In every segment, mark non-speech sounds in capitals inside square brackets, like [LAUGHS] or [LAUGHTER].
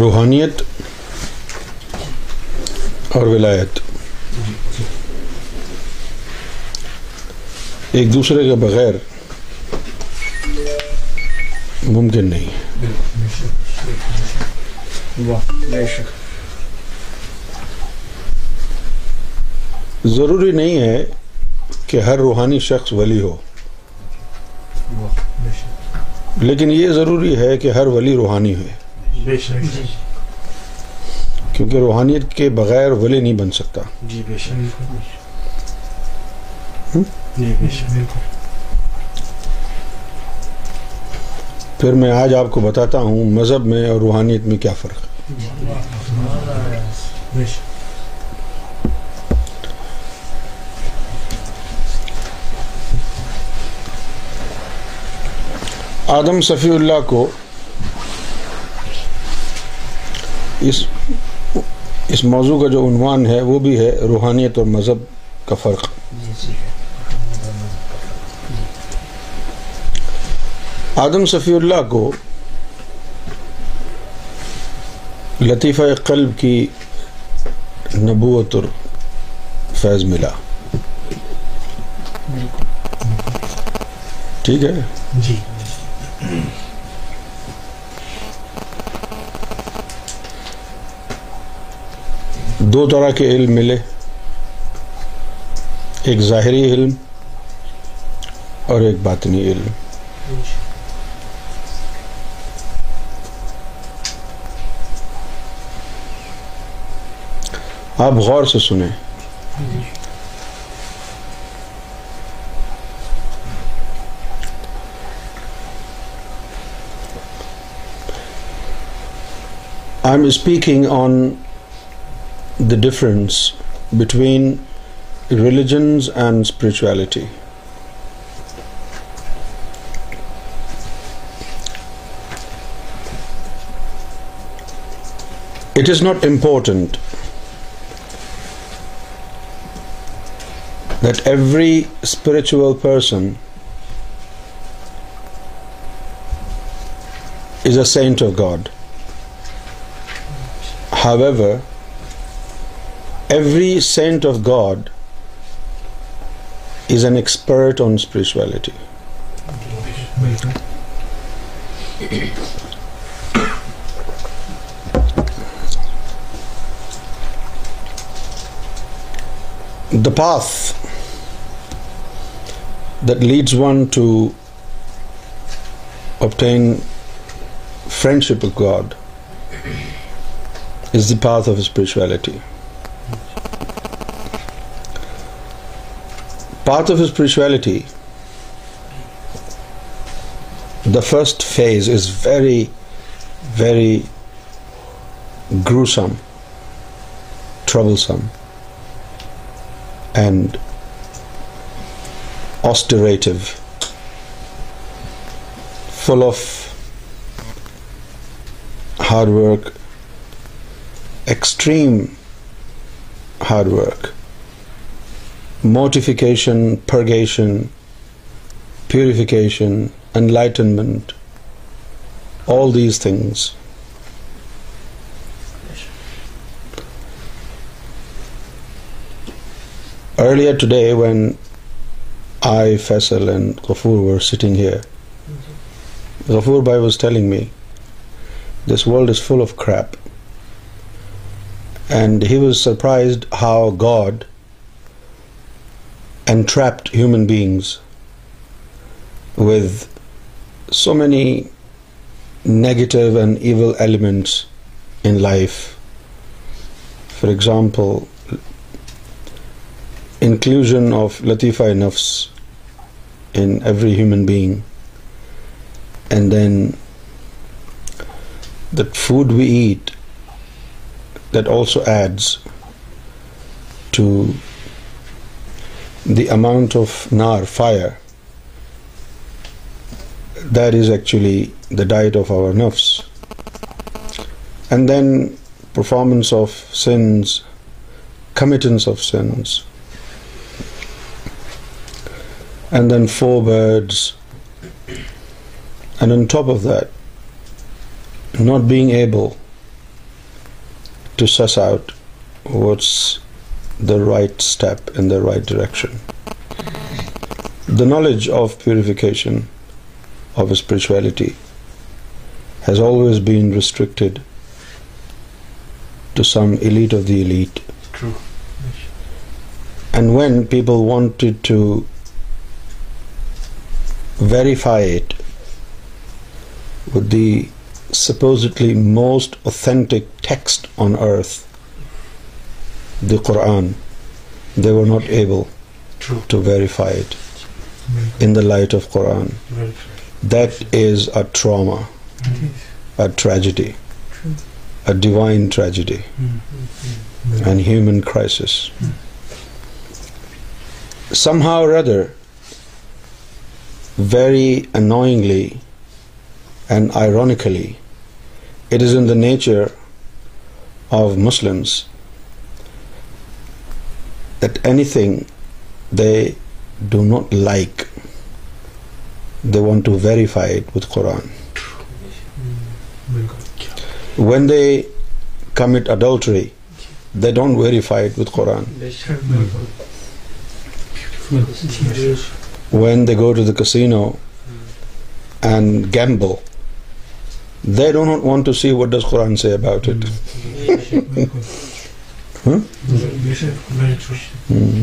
روحانیت اور ولایت ایک دوسرے کے بغیر ممکن نہیں ضروری نہیں ہے کہ ہر روحانی شخص ولی ہو لیکن یہ ضروری ہے کہ ہر ولی روحانی ہوئے جی. کیونکہ روحانیت کے بغیر ولی نہیں بن سکتا جی، جی، پھر میں آج آپ کو بتاتا ہوں مذہب میں اور روحانیت میں کیا فرق آدم صفی اللہ کو اس اس موضوع کا جو عنوان ہے وہ بھی ہے روحانیت اور مذہب کا فرق آدم صفی اللہ کو لطیفہ قلب کی نبوت اور فیض ملا ٹھیک ہے جی دو طرح کے علم ملے ایک ظاہری علم اور ایک باطنی علم آپ غور سے سنیں I am speaking on the difference between religions and spirituality. It is not important that every spiritual person is a saint of God. However, Every saint of God is an expert on spirituality. The path that leads one to obtain friendship with God is the path of spirituality. path of his spirituality, the first phase is very, very gruesome, troublesome, and osterative, full of hard work, extreme hard work, mortification, purgation, purification, enlightenment, all these things. Earlier today, when I, Faisal and Ghafoor were sitting here, Ghafoor Bhai was telling me this world is full of crap, and he was surprised how God اینڈراپڈ human beings with so many negative and even elements in life for example inclusion of لطیفہ نفس in every human being and then that food we eat that also adds to the amount of نار fire does actually the diet of our نفس and then performance of sins commitments of sins and then four birds and and top of that being able to suss out what's the right step in the right direction. The knowledge of purification, of spirituality, has always been restricted to some elite of the elite. True. And when people wanted to verify it with the supposedly most authentic text on earth, the Quran, they were not able to verify it in the light of Quran. That is a trauma, a tragedy, a divine tragedy, and human crisis. Somehow or other, very annoyingly and ironically, it is in the nature of Muslims that anything they do not like, they want to verify it with Quran. When they commit adultery, they don't verify it with Quran. When they go to the casino and gamble, they do not want to see what does Quran say about it. Mm. [LAUGHS] Hmm? Hmm.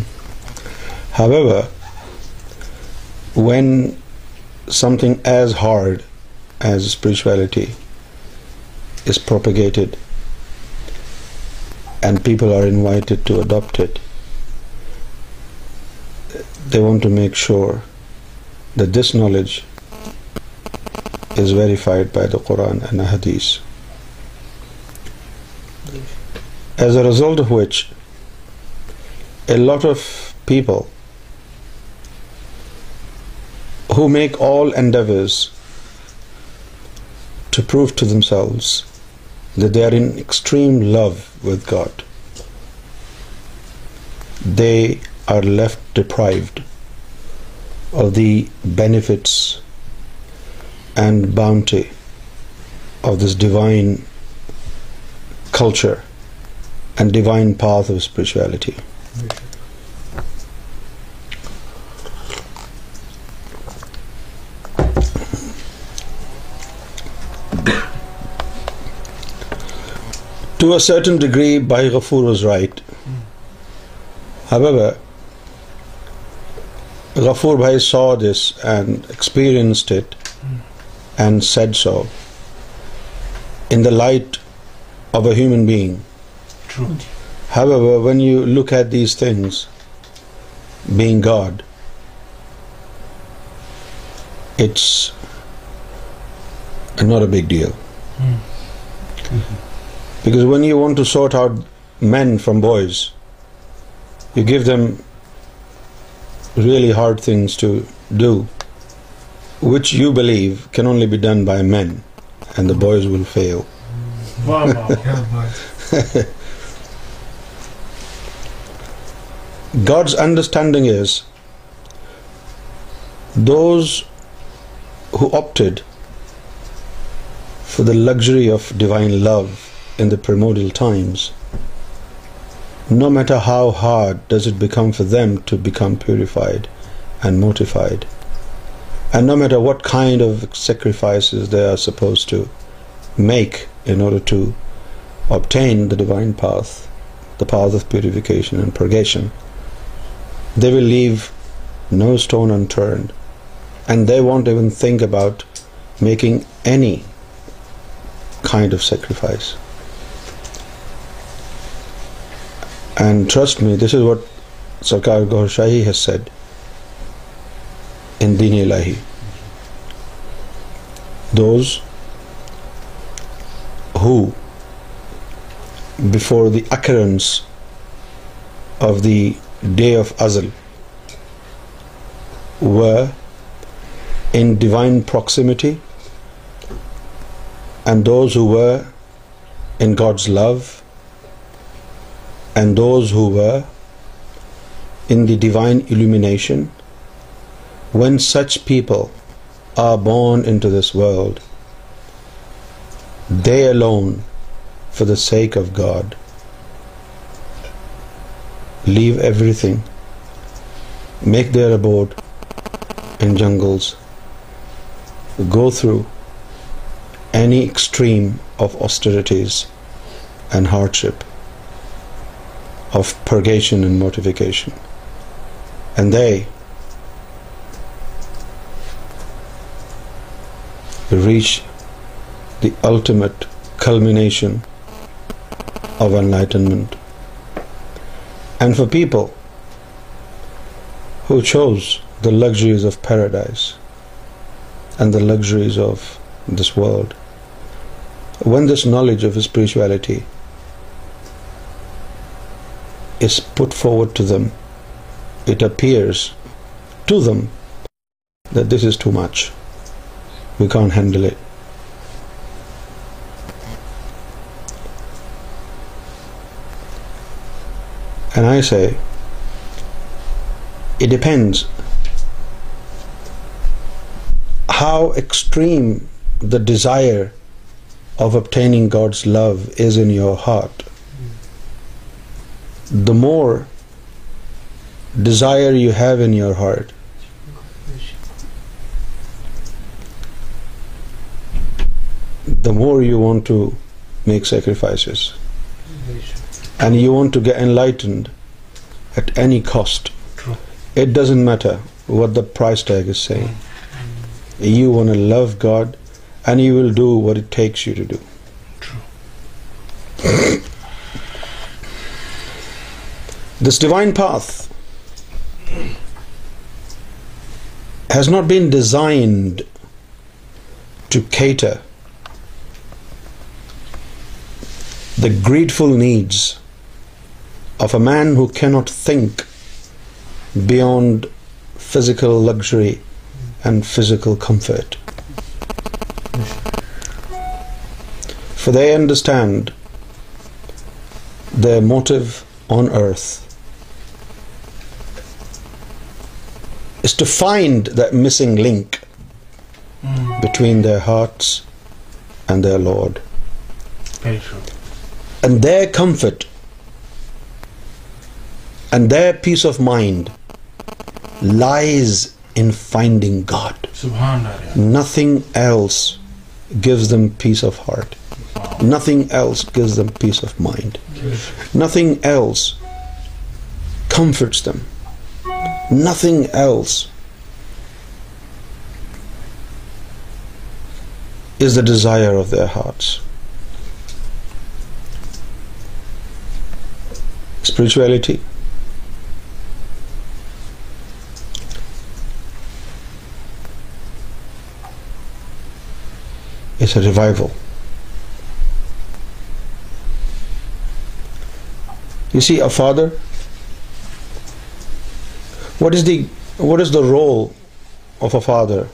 However, when something as hard as spirituality is propagated and people are invited to adopt it, they want to make sure that this knowledge is verified by the Quran and the Hadith. as a result of which a lot of people who make all endeavors to prove to themselves that they are in extreme love with God, they are left deprived of the benefits and bounty of this divine culture divine path of spirituality degree بھائی Ghafoor was right Ghafoor بھائی so this and experience and set so in the light of a human being True. However, when you look at these things, being God, it's not a big deal. Mm-hmm. Because when you want to sort out men from boys, you give them really hard things to do, which you believe can only be done by men, and the boys will fail. Wow. [LAUGHS] God's understanding is those who opted for the luxury of divine love in the primordial times, no matter how hard does it become for them to become purified and mortified, and no matter what kind of sacrifices they are supposed to make in order to obtain the divine path, the path of purification and purgation, they will leave no stone unturned and they want even think about making any kind of sacrifice and trust me this is what Sarkar Gohar Shahi has said in Deen Ilahi those who before the occurrence of the day of Azal were in divine proximity, and those who were in God's love, and those who were in the divine illumination. When such people are born into this world, they alone, for the sake of God, leave everything, make their abode in jungles, go through any extreme of austerities and hardship, of purgation and mortification, and they reach the ultimate culmination of enlightenment and for people who chose the luxuries of paradise and the luxuries of this world. When this knowledge of spirituality is put forward to them, it appears to them that this is too much. We can't handle it. And I say, it depends how extreme the desire of obtaining God's love is in your heart. The more desire you have in your heart, the more you want to make sacrifices and you want to get enlightened at any cost. True. It doesn't matter what the price tag is saying. You want to love God and you will do what it takes you to do. True. [COUGHS] This divine path has not been designed to cater the greedful needs of a man who cannot think beyond physical luxury and physical comfort. For they understand their motive on earth is to find that missing link between their hearts and their Lord. And their comfort and their peace of mind lies in finding God. Subhanallah. Nothing else gives them peace of heart. Nothing else gives them peace of mind. Nothing else comforts them. Nothing else is the desire of their hearts. Spirituality survival. You see, a father, what is the role of a father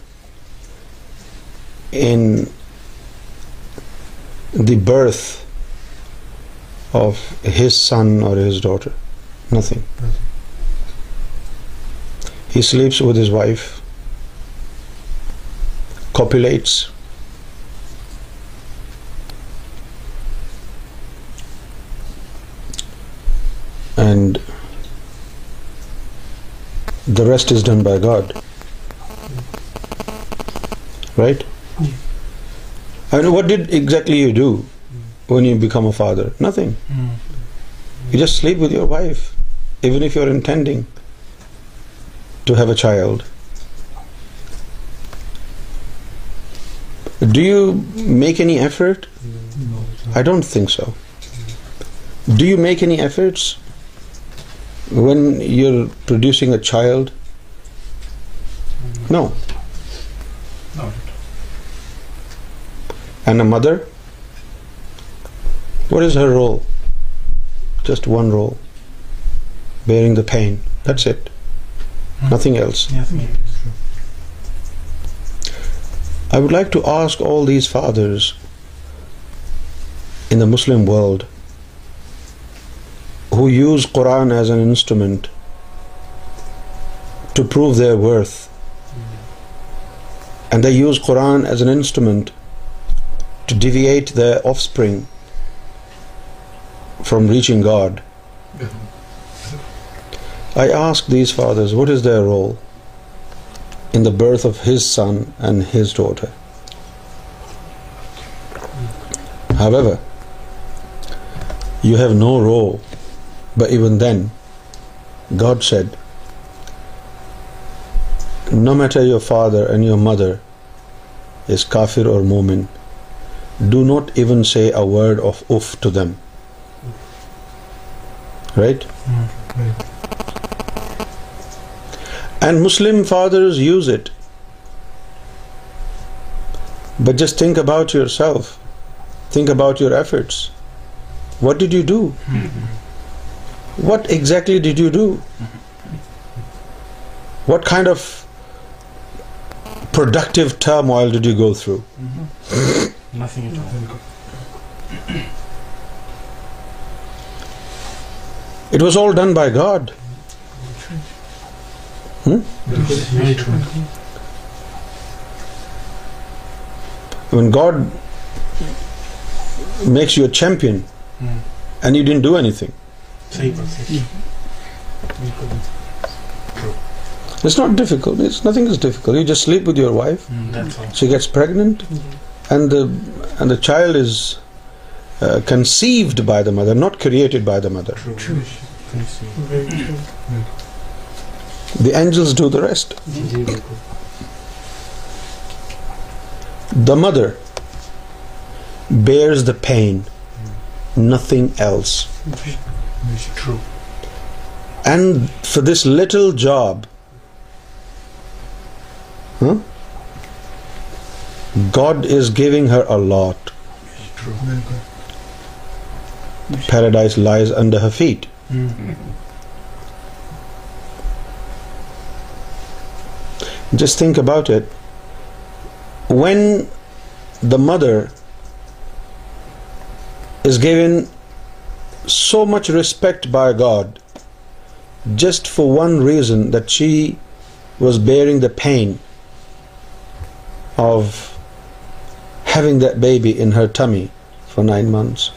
in the birth of his son or his daughter? Nothing. He sleeps with his wife, copulates, and the rest is done by God, right? Hmm. And what did exactly you do when you become a father? Nothing. Hmm. You just sleep with your wife, even if you're intending to have a child. Do you make any effort? I don't think so. Do you make any efforts when you're producing a child? No. And a mother? What is her role? Just one role. Bearing the pain. That's it. Nothing else. I would like to ask all these fathers in the Muslim world who use Quran as an instrument to prove their worth, and they use Quran as an instrument to deviate their offspring from reaching God. Mm-hmm. I ask these fathers, what is their role in the birth of his son and his daughter? Mm. However, you have no role but even then, God said, no matter your father and your mother is kafir or mu'min, do not even say a word of uff to them. Right? Right. And Muslim fathers use it. But just think about yourself. Think about your efforts. What did you do? What exactly did you do? What kind of productive turmoil did you go through? Mm-hmm. Nothing at all. It was all done by God. Hmm? When God makes you a champion hmm. and you didn't do anything. 3%. Mm-hmm. It's not difficult. Nothing is difficult. You just sleep with your wife. Mm, that's all. She gets pregnant, and the child is uh, conceived by the mother, not created by the mother. True. Very true. Mm. The angels do the rest. The mother bears the pain, mm. nothing else. It's true. And for this little job, God is giving her a lot. It's true. Very good. Paradise lies under her feet. Hmm. Just think about it. When the mother is given so much respect by God just for one reason, that she was bearing the pain of having that baby in her tummy for 9 months.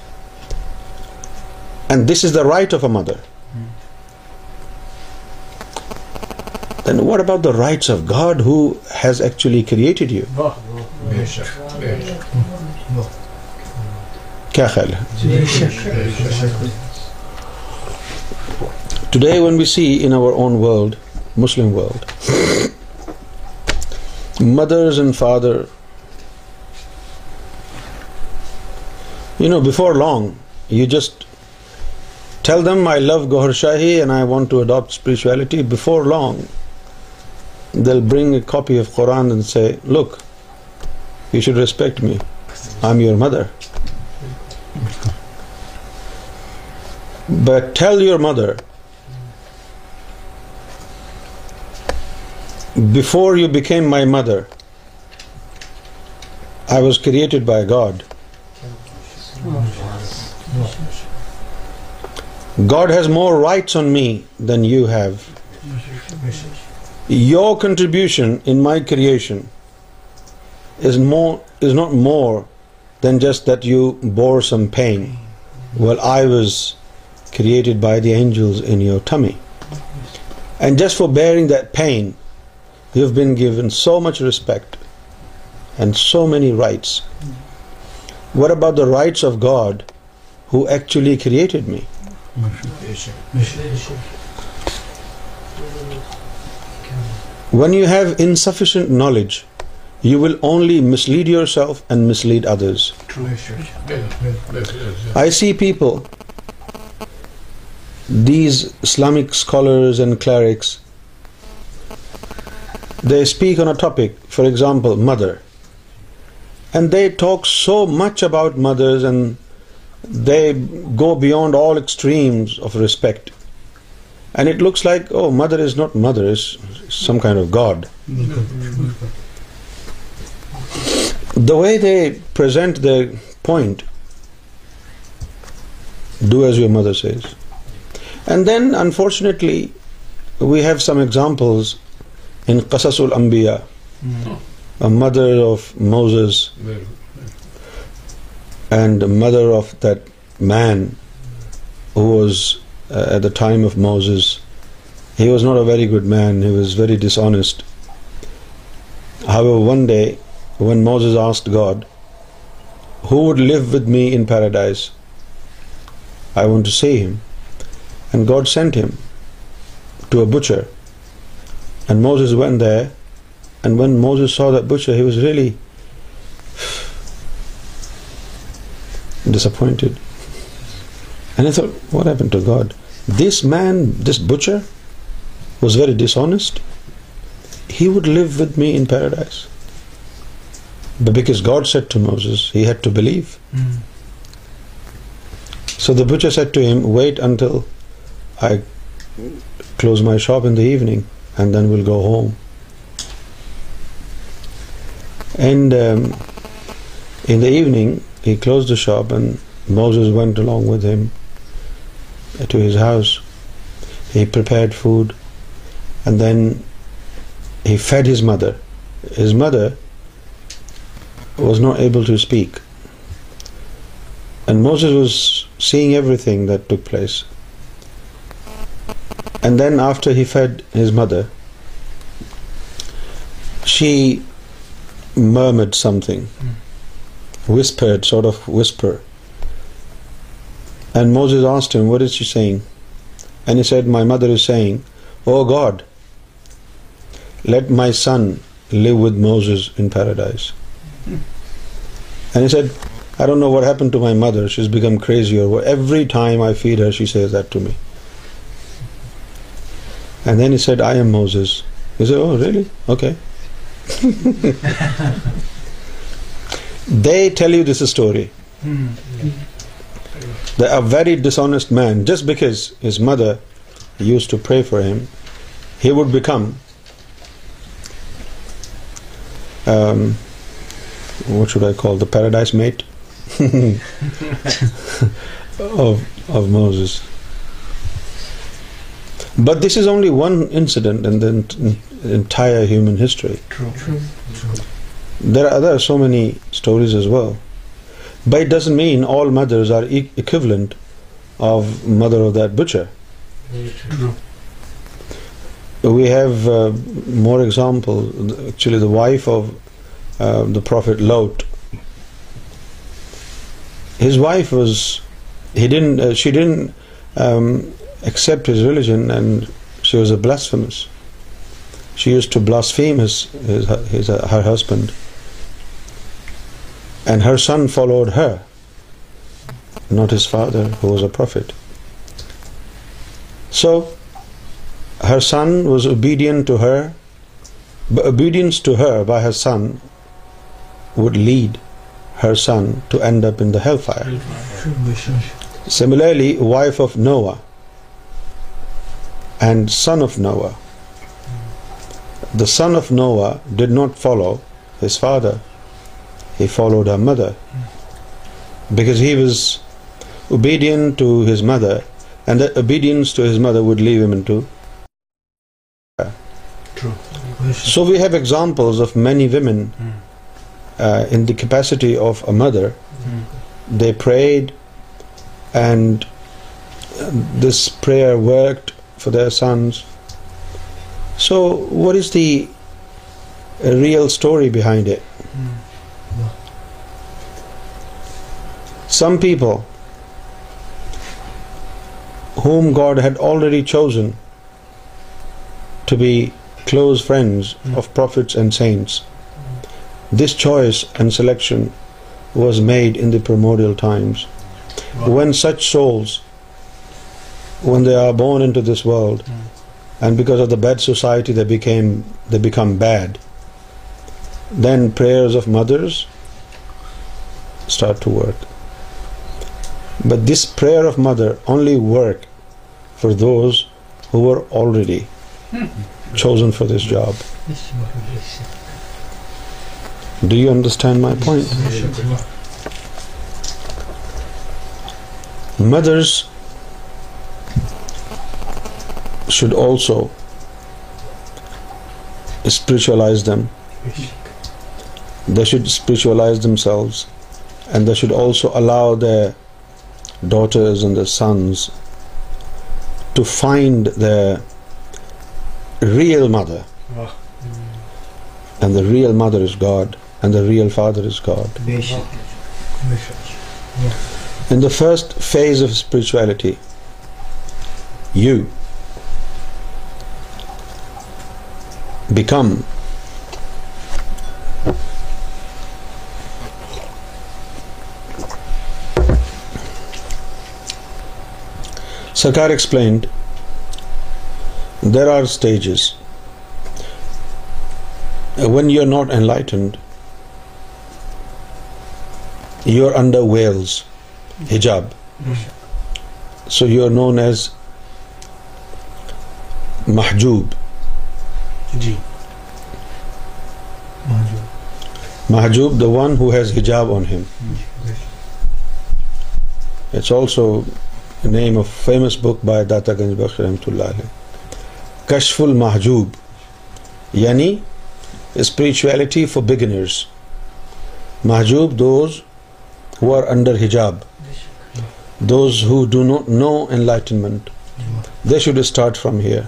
And this is the right of a mother. Then what about the rights of God, who has actually created you? کیا خیال ہے today when we see in our own world Muslim world mothers and father you know before long you just tell them I love Gohar Shahi and I want to adapt spirituality before long they'll bring a copy of Quran say look you should respect me I am your mother But tell your mother, before you became my mother, I was created by God. God has more rights on me than you have. Your contribution in my creation is not more than just that you bore some pain. Well, I was created by the angels in your tummy. And just for bearing that pain, you've been given so much respect and so many rights. What about the rights of God who actually created me? When you have insufficient knowledge, you will only mislead yourself and mislead others. I see people these Islamic scholars and clerics, they speak on a topic, for example, mother, and they talk so much about mothers and they go beyond all extremes of respect, and it looks like, oh, mother is not mother, it's some kind of god. The way they present their point, do as your mother says. And then, unfortunately, we have some examples in Qasasul Anbiya, hmm. a mother of Moses and the mother of that man who was uh, at the time of Moses. He was not a very good man, he was very dishonest. However, one day when Moses asked God, who would live with me in paradise? I want to see him. God sent him to a butcher's when then when Moses is so this really disappointed butcher was very dust he would live with me in paradise God said to Moses is had to believe so the butcher said to hate until I close my shop in the evening and then we'll go home. And um, in the evening he closed the shop and Moses went along with him to his house. He prepared food and then he fed his mother. His mother was not able to speak, and Moses was seeing everything that took place. And then after he fed his mother she must of Moses is honest what is she say I said my mother is saying O God let my son live with Moses is in paradise no written show is become every time I feels me they tell you this story the a very dust man just because mother used to pray for him would I call the paradise meet Moses but this is only one incident history there other so many's is wasn't men all mothers of mother of teacher we have more example actually the wife of the prophet Lot his wife wasn't she didn't accept his religion, and she was a blasphemous. She used to blaspheme uh, her husband, and her son followed her, not his father, who was a prophet. So her son was obedient to her, but obedience to her by her son would lead her son to end up in the hellfire. Similarly, wife of Noah, and son of Noah. The son of Noah did not follow his father. He followed her mother, because he was obedient to his mother, and that obedience to his mother would lead him into her. True. So we have examples of many women hmm. uh, in the capacity of a mother. Hmm. They prayed, and this prayer worked for their sons. So what is the uh, real story behind it? Some people whom God had already chosen to be close friends hmm. of prophets and saints, this choice and selection was made in the primordial times. When such souls when they are born into this world, and because of the bad society they become bad, then prayers of mothers start to work. But this prayer of mother only work for those who were already chosen for this job. Do you understand my point? Mothers should also spiritualize them. They should spiritualize themselves, and they should also allow their daughters and their sons to find their real mother. And the real mother is God, and the real father is God. In the first phase of spirituality, you become so car explained there are stages when you are not enlightened your under veils حجاب so you are known as محجوب جی۔ محجوب the one has ہجاب on him it's also name of famous book by Data Ganj Bakhsh رحمت اللہ کشف الحجوب یعنی spirituality for beginners محجوب those ہوڈر ہجاب those who do no no enlightenment they should start from here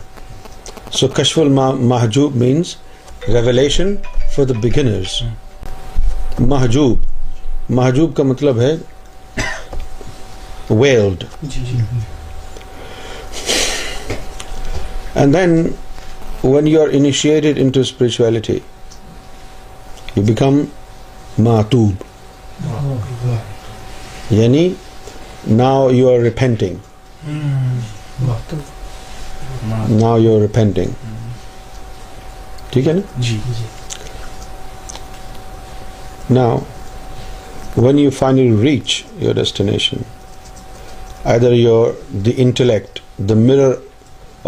so کش مہجوب means revelation for the beginners مہجوب مہجوب کا مطلب ہے اسپرچویلٹی یو بیکم مہتوب یعنی ناؤ یو آر ریفینٹنگ نا یو ریپینٹنگ ٹھیک ہے نا جی نا when you you reach your destination either your the intellect the mirror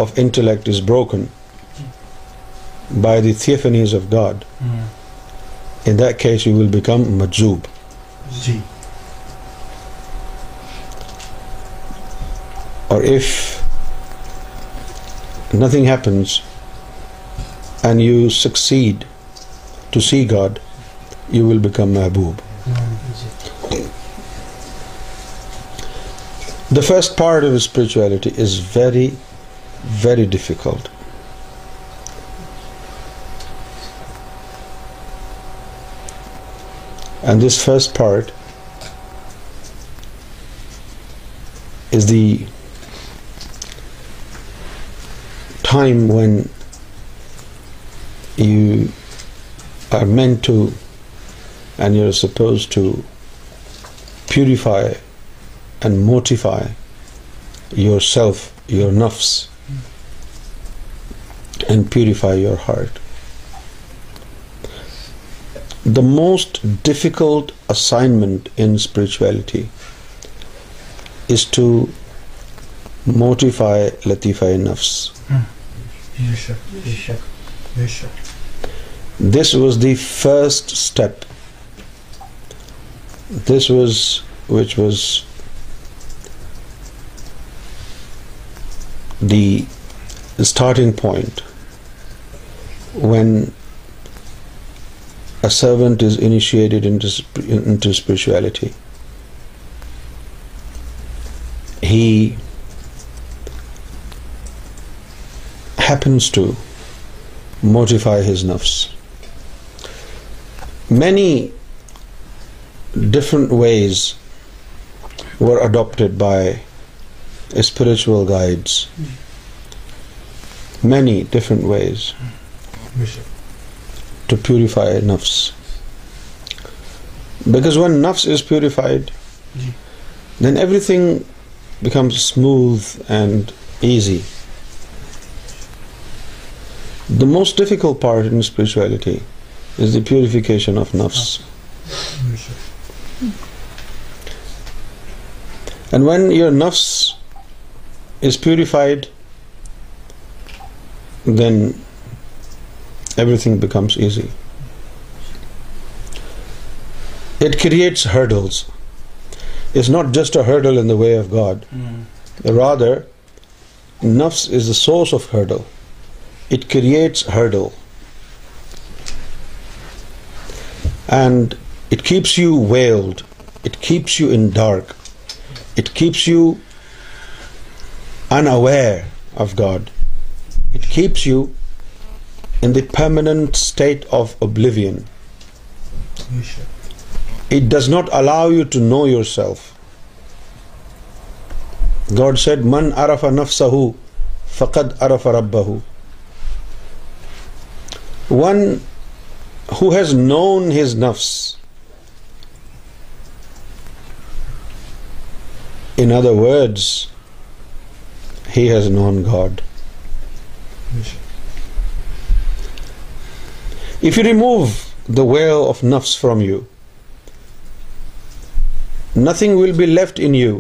of intellect is broken by the theophanies of God and then you will become مجوب G or if nothing happens and you succeed to see God, you will become Mahboob. The first part of spirituality is very, very difficult. And this first part is the time when you are meant to and you are supposed to purify and mortify yourself your نفس and purify your heart the most difficult assignment in spirituality is to mortify لطیفائی نفس This was the first step. This was which was the starting point when a servant is initiated into spirituality. He plans to mortify his نفس many different ways were adapted by spiritual guides many different ways to purify نفس because once نفس is purified then everything becomes smooth and easy the most difficult part in spirituality is the purification of نفس and when your نفس is purified then everything becomes easy it creates hurdles is not just a hurdle in the way of God rather نفس is the source of hurdle it creates hurdle and it keeps you veiled it keeps you in dark it keeps you unaware of God it keeps you in the permanent state of oblivion it does not allow you to know yourself God said من ار اف ا نفس ہُو فقت ارف اربہ one who has known his نفس in other word has known God if you remove the way of نفس from you nothing will be left in you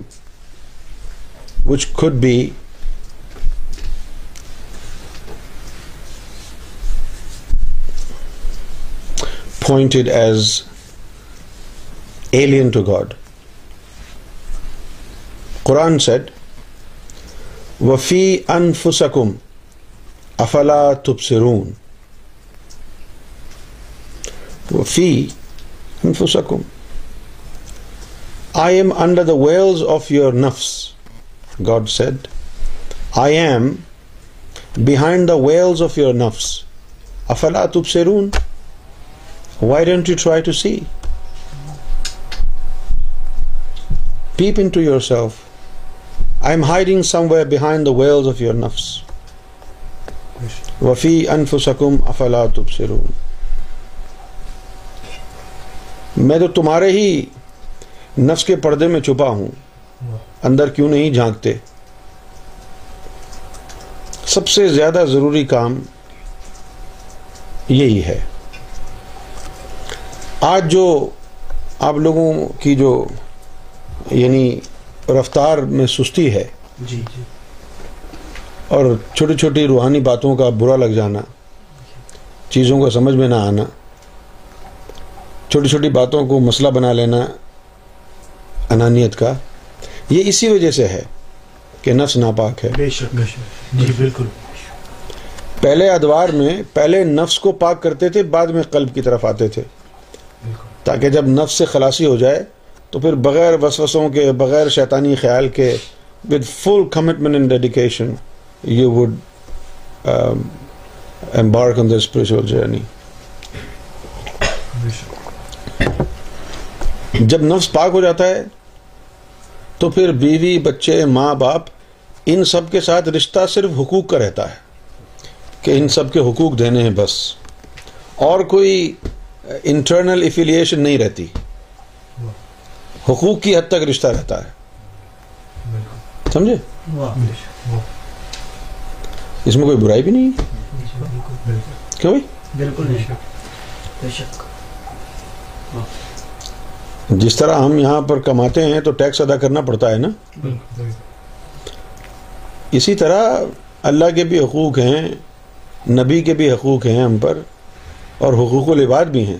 which could be pointed as alien to God Quran said وفی انف سکم افلا تب سیرون وفی ان سکوم I am under the veils of your نفس God said I am behind the veils of your نفس افلا تب سیرون Why to see peep into yourself I am hiding some behind behind the veils of your نفس وفی afala افلا میں تو تمہارے ہی نفس کے پردے میں چھپا ہوں اندر کیوں نہیں جھانکتے سب سے زیادہ ضروری کام یہی ہے آج جو آپ لوگوں کی جو یعنی رفتار میں سستی ہے جی، جی۔ اور چھوٹی چھوٹی روحانی باتوں کا برا لگ جانا چیزوں کو سمجھ میں نہ آنا چھوٹی چھوٹی باتوں کو مسئلہ بنا لینا انانیت کا یہ اسی وجہ سے ہے کہ نفس ناپاک ہے بے شک بے شک جی بالکل پہلے ادوار میں پہلے نفس کو پاک کرتے تھے بعد میں قلب کی طرف آتے تھے تاکہ جب نفس سے خلاصی ہو جائے تو پھر بغیر وسوسوں کے بغیر شیطانی خیال کے with full commitment you journey جب نفس پاک ہو جاتا ہے تو پھر بیوی بچے ماں باپ ان سب کے ساتھ رشتہ صرف حقوق کا رہتا ہے کہ ان سب کے حقوق دینے ہیں بس اور کوئی انٹرنل افیلیشن نہیں رہتی حقوق کی حد تک رشتہ رہتا ہے سمجھے اس میں کوئی برائی بھی نہیں کیوں بالکل جس طرح ہم یہاں پر کماتے ہیں تو ٹیکس ادا کرنا پڑتا ہے نا اسی طرح اللہ کے بھی حقوق ہیں نبی کے بھی حقوق ہیں ہم پر اور حقوق و لباد بھی ہیں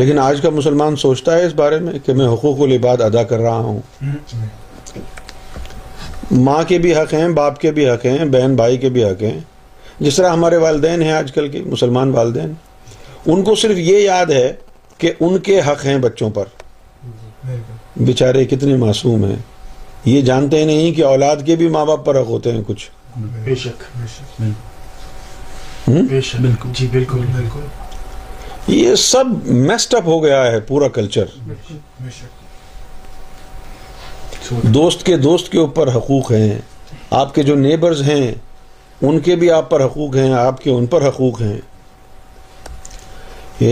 لیکن آج کا مسلمان سوچتا ہے اس بارے میں کہ میں حقوق و لباد ادا کر رہا ہوں ماں کے بھی حق ہیں باپ کے بھی حق ہیں بہن بھائی کے بھی حق ہیں جس طرح ہمارے والدین ہیں آج کل کے مسلمان والدین ان کو صرف یہ یاد ہے کہ ان کے حق ہیں بچوں پر بیچارے کتنے معصوم ہیں یہ جانتے نہیں کہ اولاد کے بھی ماں باپ پر حق ہوتے ہیں کچھ بے شک جی، بالکل بالکل یہ سب میسٹ اپ ہو گیا ہے پورا کلچر دوست کے دوست کے اوپر حقوق ہیں آپ کے جو نیبرز ہیں ان کے بھی آپ پر حقوق ہیں آپ کے ان پر حقوق ہیں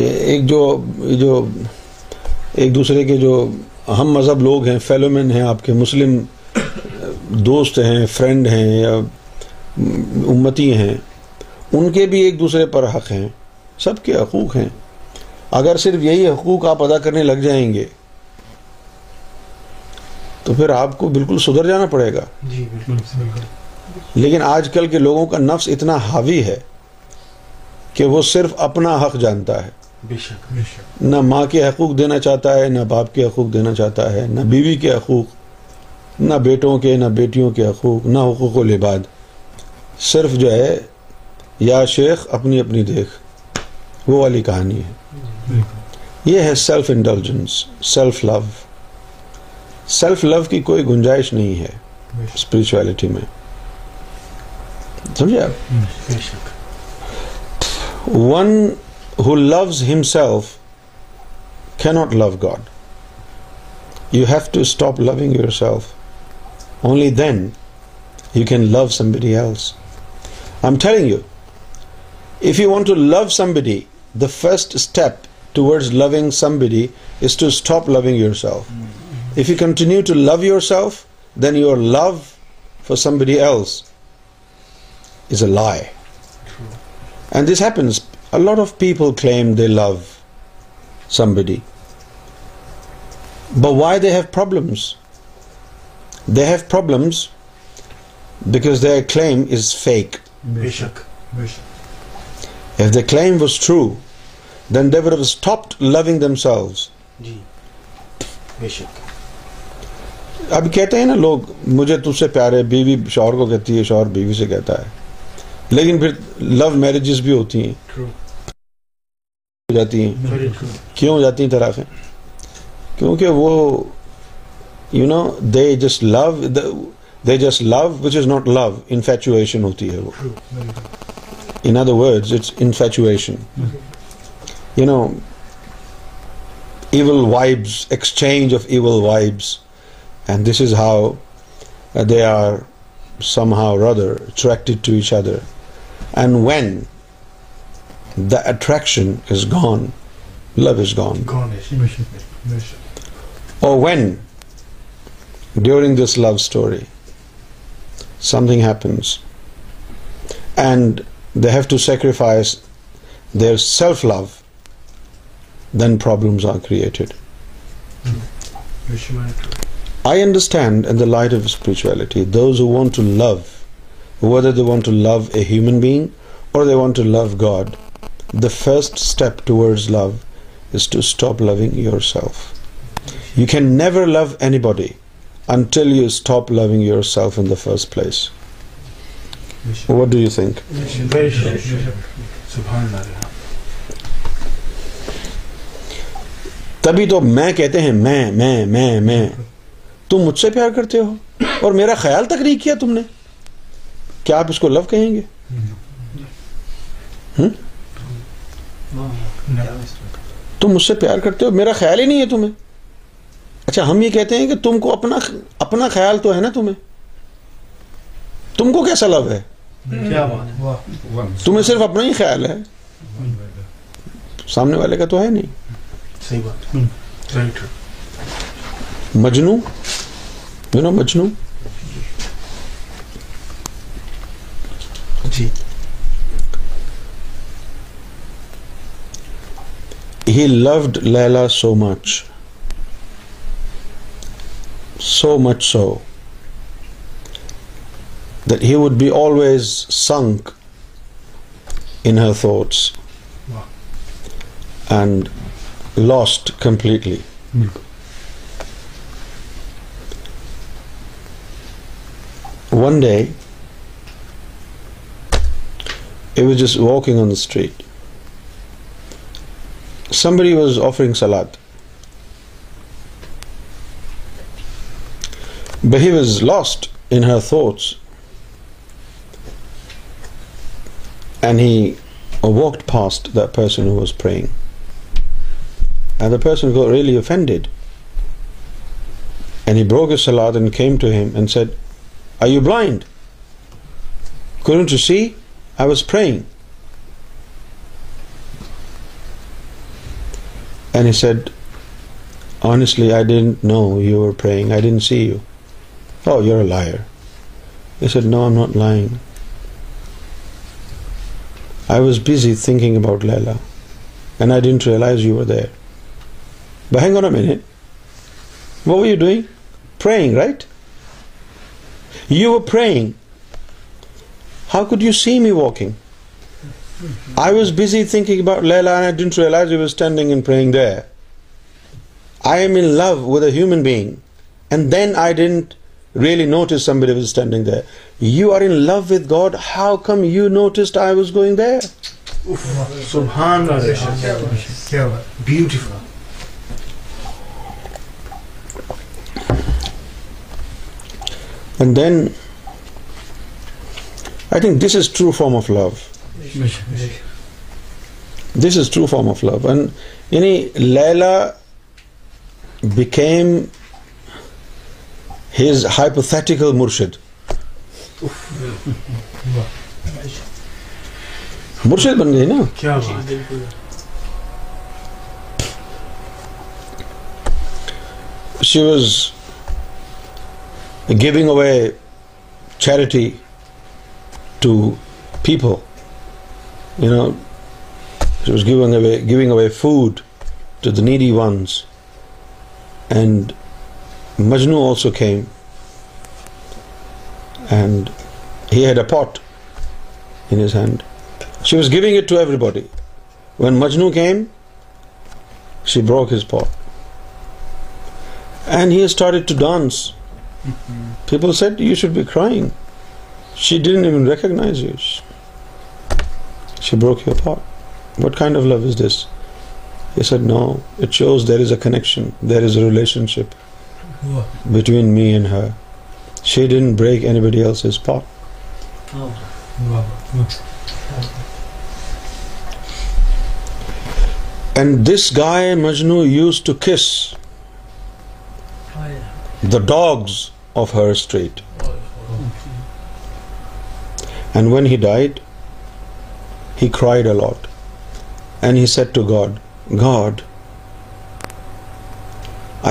ایک جو جو ایک دوسرے کے جو ہم مذہب لوگ ہیں فیلومین ہیں آپ کے مسلم دوست ہیں فرینڈ ہیں یا امتی ہیں ان کے بھی ایک دوسرے پر حق ہیں سب کے حقوق ہیں اگر صرف یہی حقوق آپ ادا کرنے لگ جائیں گے تو پھر آپ کو بالکل سدھر جانا پڑے گا جی، لیکن آج کل کے لوگوں کا نفس اتنا حاوی ہے کہ وہ صرف اپنا حق جانتا ہے نہ ماں کے حقوق دینا چاہتا ہے نہ باپ کے حقوق دینا چاہتا ہے نہ بیوی کے حقوق نہ بیٹوں کے نہ بیٹیوں کے حقوق نہ حقوق و لباد صرف جو ہے یا شیخ اپنی اپنی دیکھ وہ والی کہانی ہے یہ ہے self indulgence self love self love کی کوئی گنجائش نہیں ہے اسپرچویلٹی میں سمجھے آپ one who loves not love God you have to stop loving yourself only then you can love some else I you If you want to love somebody, the first step towards loving somebody is to stop loving yourself. If you continue to love yourself, then your love for somebody else is a lie. True. And this happens. A lot of people claim they love somebody, but why they have problems? They have problems because their claim is fake. Bishak. If the claim was true, then they would have stopped loving themselves. جی، اب کہتے ہیں نا لوگ مجھے تجھ سے پیارے شوہر کو کہتی ہے شوہر بیوی سے کہتا ہے لیکن پھر لو میرجز بھی ہوتی ہیں جاتی ہیں کیوں ہو جاتی ہیں طرح کیونکہ وہ you know they just love they just love which is not love infatuation ہوتی ہے وہ In other words, it's infatuation. Mm-hmm. You know, evil vibes, exchange of evil vibes, and this is how uh, they are somehow or other attracted to each other. And when the attraction is gone, love is gone. Or when, during this love story, something happens and they have to sacrifice their self-love, then problems are created. I understand, in the light of spirituality, those who want to love, whether they want to love a human being or they want to love God, the first step towards love is to stop loving yourself. You can never love anybody until you stop loving yourself in the first place. What do you think? تبھی تو میں کہتے ہیں میں میں تم مجھ سے پیار کرتے ہو اور میرا خیال تک نہیں کیا تم نے کیا آپ اس کو لو کہیں گے تم مجھ سے پیار کرتے ہو میرا خیال ہی نہیں ہے تمہیں اچھا ہم یہ کہتے ہیں کہ تم کو اپنا اپنا خیال تو ہے نا تمہیں تم کو کیسا لو ہے کیا بات تمہیں صرف اپنا ہی خیال ہے سامنے والے کا تو ہے نہیں Majnu you know Majnu he loved Laila so much so much so that he would be always sunk in her thoughts and lost completely. Hmm. One day, he was just walking on the street. Somebody was offering salat, but he was lost in her thoughts and he walked past that person who was praying, and the person got really offended, and he broke his salat and came to him and said, "Are you blind? Couldn't you see? I was praying." And he said, "Honestly, I didn't know you were praying. I didn't see you." "Oh, you're a liar." He said, "No, I'm not lying. I was busy thinking about Layla, and I didn't realize you were there. But hang on a minute. What were you doing? Praying, right? You were praying. How could you see me walking? I was busy thinking about Layla and I didn't realize you were standing and praying there. I am in love with a human being, and then I didn't really not understanding their love with God how come you notice then then I think this is true form of love this is true form of love and یعنی Laila become his hypothetical murshid. She was giving away charity to giving away food to the needy ones and Majnu also came, and he had a pot in his hand. She was giving it to everybody. When Majnu came, she broke his pot, and he started to dance. Mm-hmm. People said, "You should be crying. She didn't even recognize you. She broke your pot. What kind of love is this?" He said, "No, it shows there is a connection, there is a relationship, between me and her. She didn't break anybody else's pot. And this guy Majnu used to kiss the dogs of her street. And when he died, he cried a lot. And he said to God, God,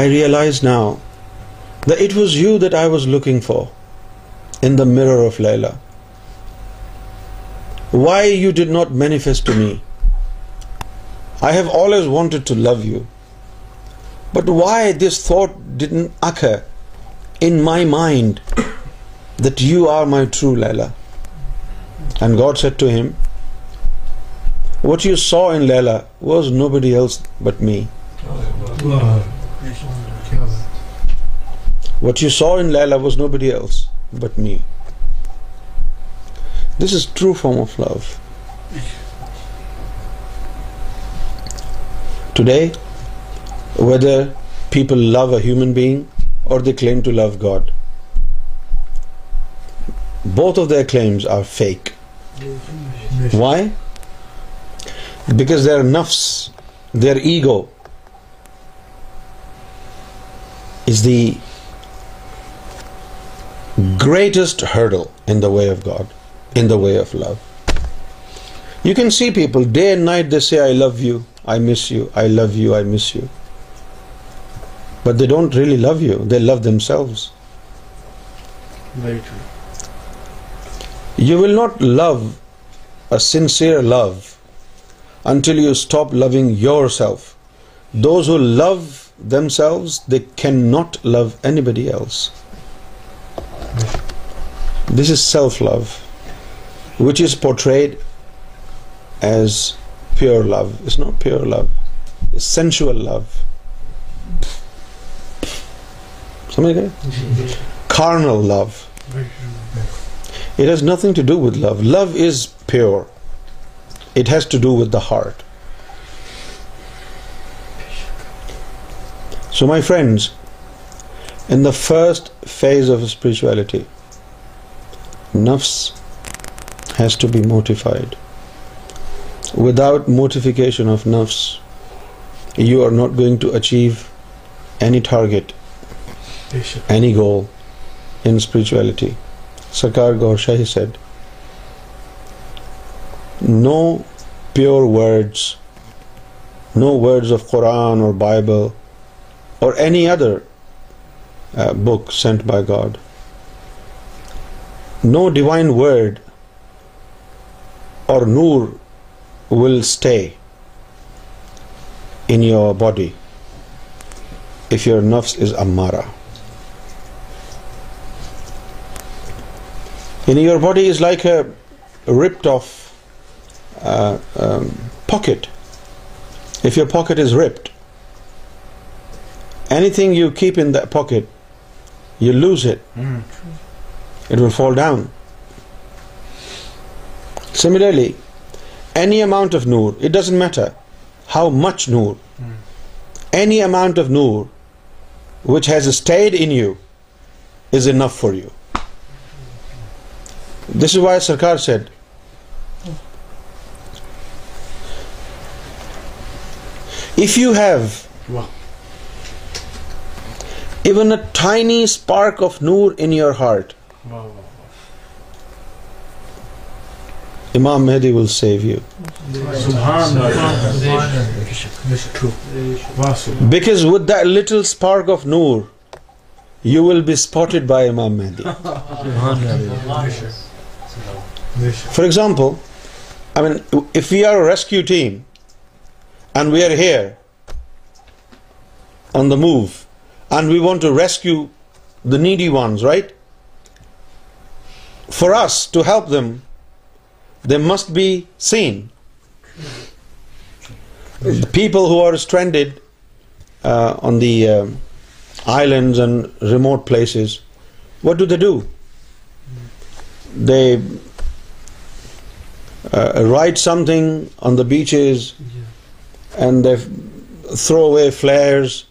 I realize now the "it was you that I was looking for" in the mirror of Layla. Why you did not manifest to me? I have always wanted to love you. But why this thought didn't occur in my mind [COUGHS] that you are my true Layla? And God said to him, "What you saw in Layla was nobody else but me." What you saw in Laila was nobody else but me. This is true form of love. Today, whether people love a human being or they claim to love God, both of their claims are fake. Why? Because their nafs, their ego, is the greatest hurdle in the way of God, in the way of love. You can see people day and night, they say, I love you, I miss you, I love you, I miss you. But they don't really love you, they love themselves. Very true. You will not love a sincere love until you stop loving yourself. Those who love themselves, they cannot love anybody else. This is self-love, which is portrayed as pure love. It's not pure love, it's sensual love. Somebody get it? Carnal love. It has nothing to do with love. Love is pure. It has to do with the heart. So my friends, in the first phase of spirituality, نفس has to be mortified without mortification of نفس you are not going to achieve any target any goal in spirituality Sarkar Gohar Shahi said no pure words no words of Quran or Bible or any other book sent by God no divine word or Noor will stay in your body if your نفس is امارا in your body is like a ripped of pocket if your pocket is ripped anything you keep in pocket you lose it it will fall down. Similarly, any amount of nur, it doesn't matter how much nur, any amount of nur which has stayed in you is enough for you. This is why Sarkar said, if you have even a tiny spark of nur in your heart, Imam Mahdi will save you back is with the little spark of Noor you will be spotted by Imam Mahdi for example I mean if you are rescue team and we are here in the move and we want to rescue the needy ones right for us to help them, they must be seen. The people who are stranded uh, on the uh, islands and remote places, what do? They write uh, something on the beaches, and they throw away flares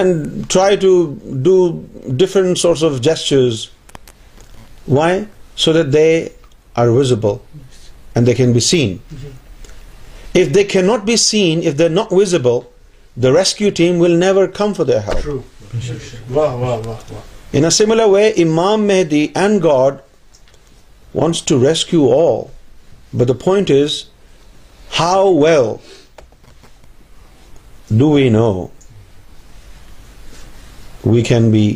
and try to do different sorts of gestures why? So that they are visible and they can be seen. If they cannot be seen, if they're not visible, the rescue team will never come for their help. True. In a similar way, Imam Mahdi and God wants to rescue all. But the point is, how well do we know we can be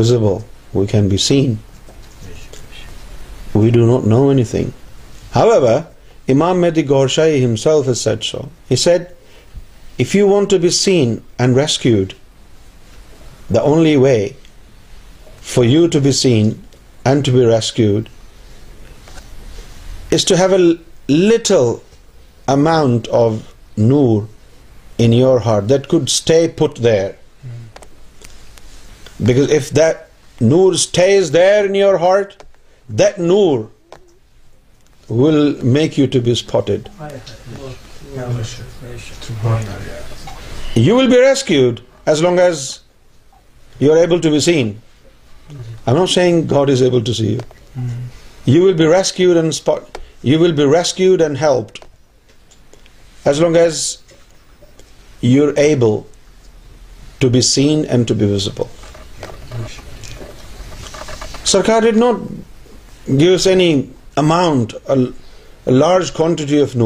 visible, we can be seen? We not know anything how Imam Mahdi گورشائی himself is set so set if you want to be seen and rescued the only way for you to be seen and to be rescued is to have a limit of nur in heart that get put there back of door stay there inner heart That nur will make you to be spotted. You will be rescued as long as you are able to be seen. I'm not saying God is able to see you. You will be rescued and spot. You will be rescued and helped as long as you're able to be seen and to be visible. Sarkar did not gives any amount large کو just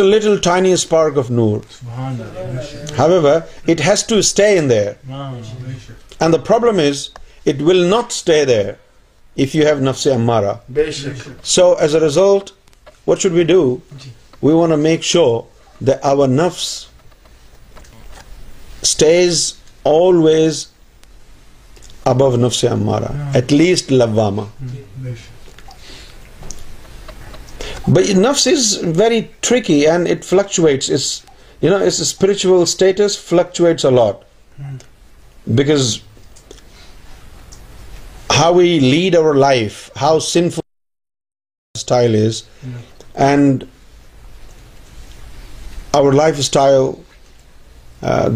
لائنیز to stay and the problem is it will not stay the مارا so as a what should be do we want make sure دور نفس stays always ابو نفس مارا at least لواما نفس is very tricky and it fluctuate you know its spiritual status fluctuates a lot because how we lead our life how sinful style is and our lifestyle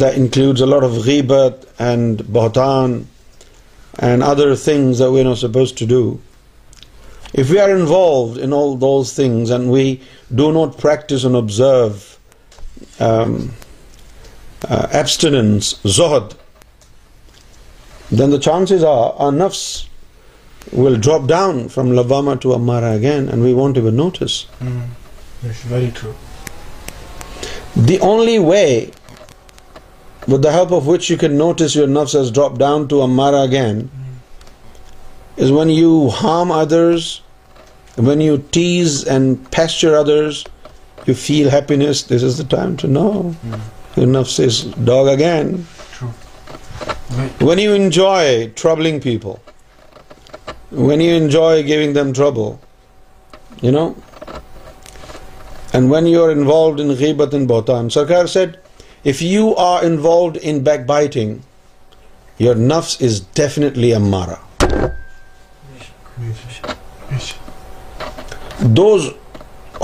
the include of غیبت and بہتان and other things best to do if we are involve all those things and we do not practice and observe abstinence Zuhd then the chances a نفس will drop down from لباما when you enjoy when you enjoy giving them ڈربو you know and when you are in in if you are involved in backbiting your نفس is definitely those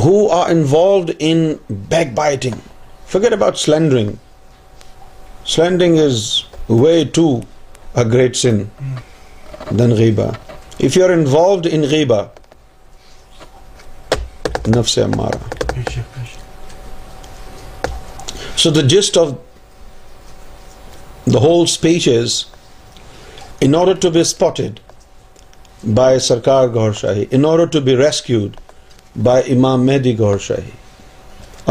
who are involved in backbiting فیگ about slandering slandering is way to a great sin than غیبا if you are involved انارا so the gist of the whole speeches in order to be spotted by Sarkar Gohar Shahi and to be rescued by امام مہدی Gohar Shahi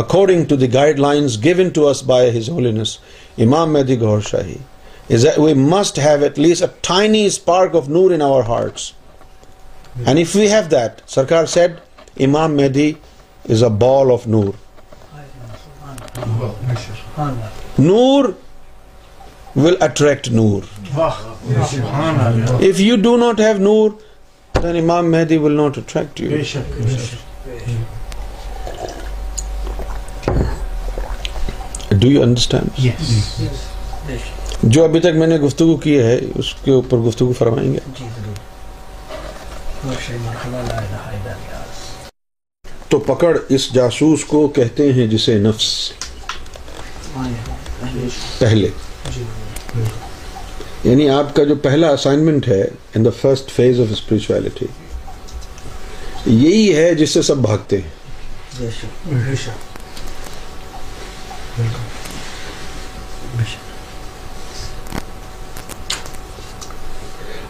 according to the guideline given to us by his holiness امام مہدی Gohar Shahi we must have at least a spark of Noor in hearts and if you have that Sarkar said امام مہدی is a ball of Noor Noor will attract Noor if you do not have Noor then امام مہدی will not attract you do you understand جو ابھی تک میں نے گفتگو کی ہے اس کے اوپر گفتگو فرمائیں گے تو پکڑ اس جاسوس کو کہتے ہیں جسے نفس پہلے یعنی آپ کا جو پہلا اسائنمنٹ ہے in the first phase of spirituality یہی ہے جس سے سب بھاگتے ہیں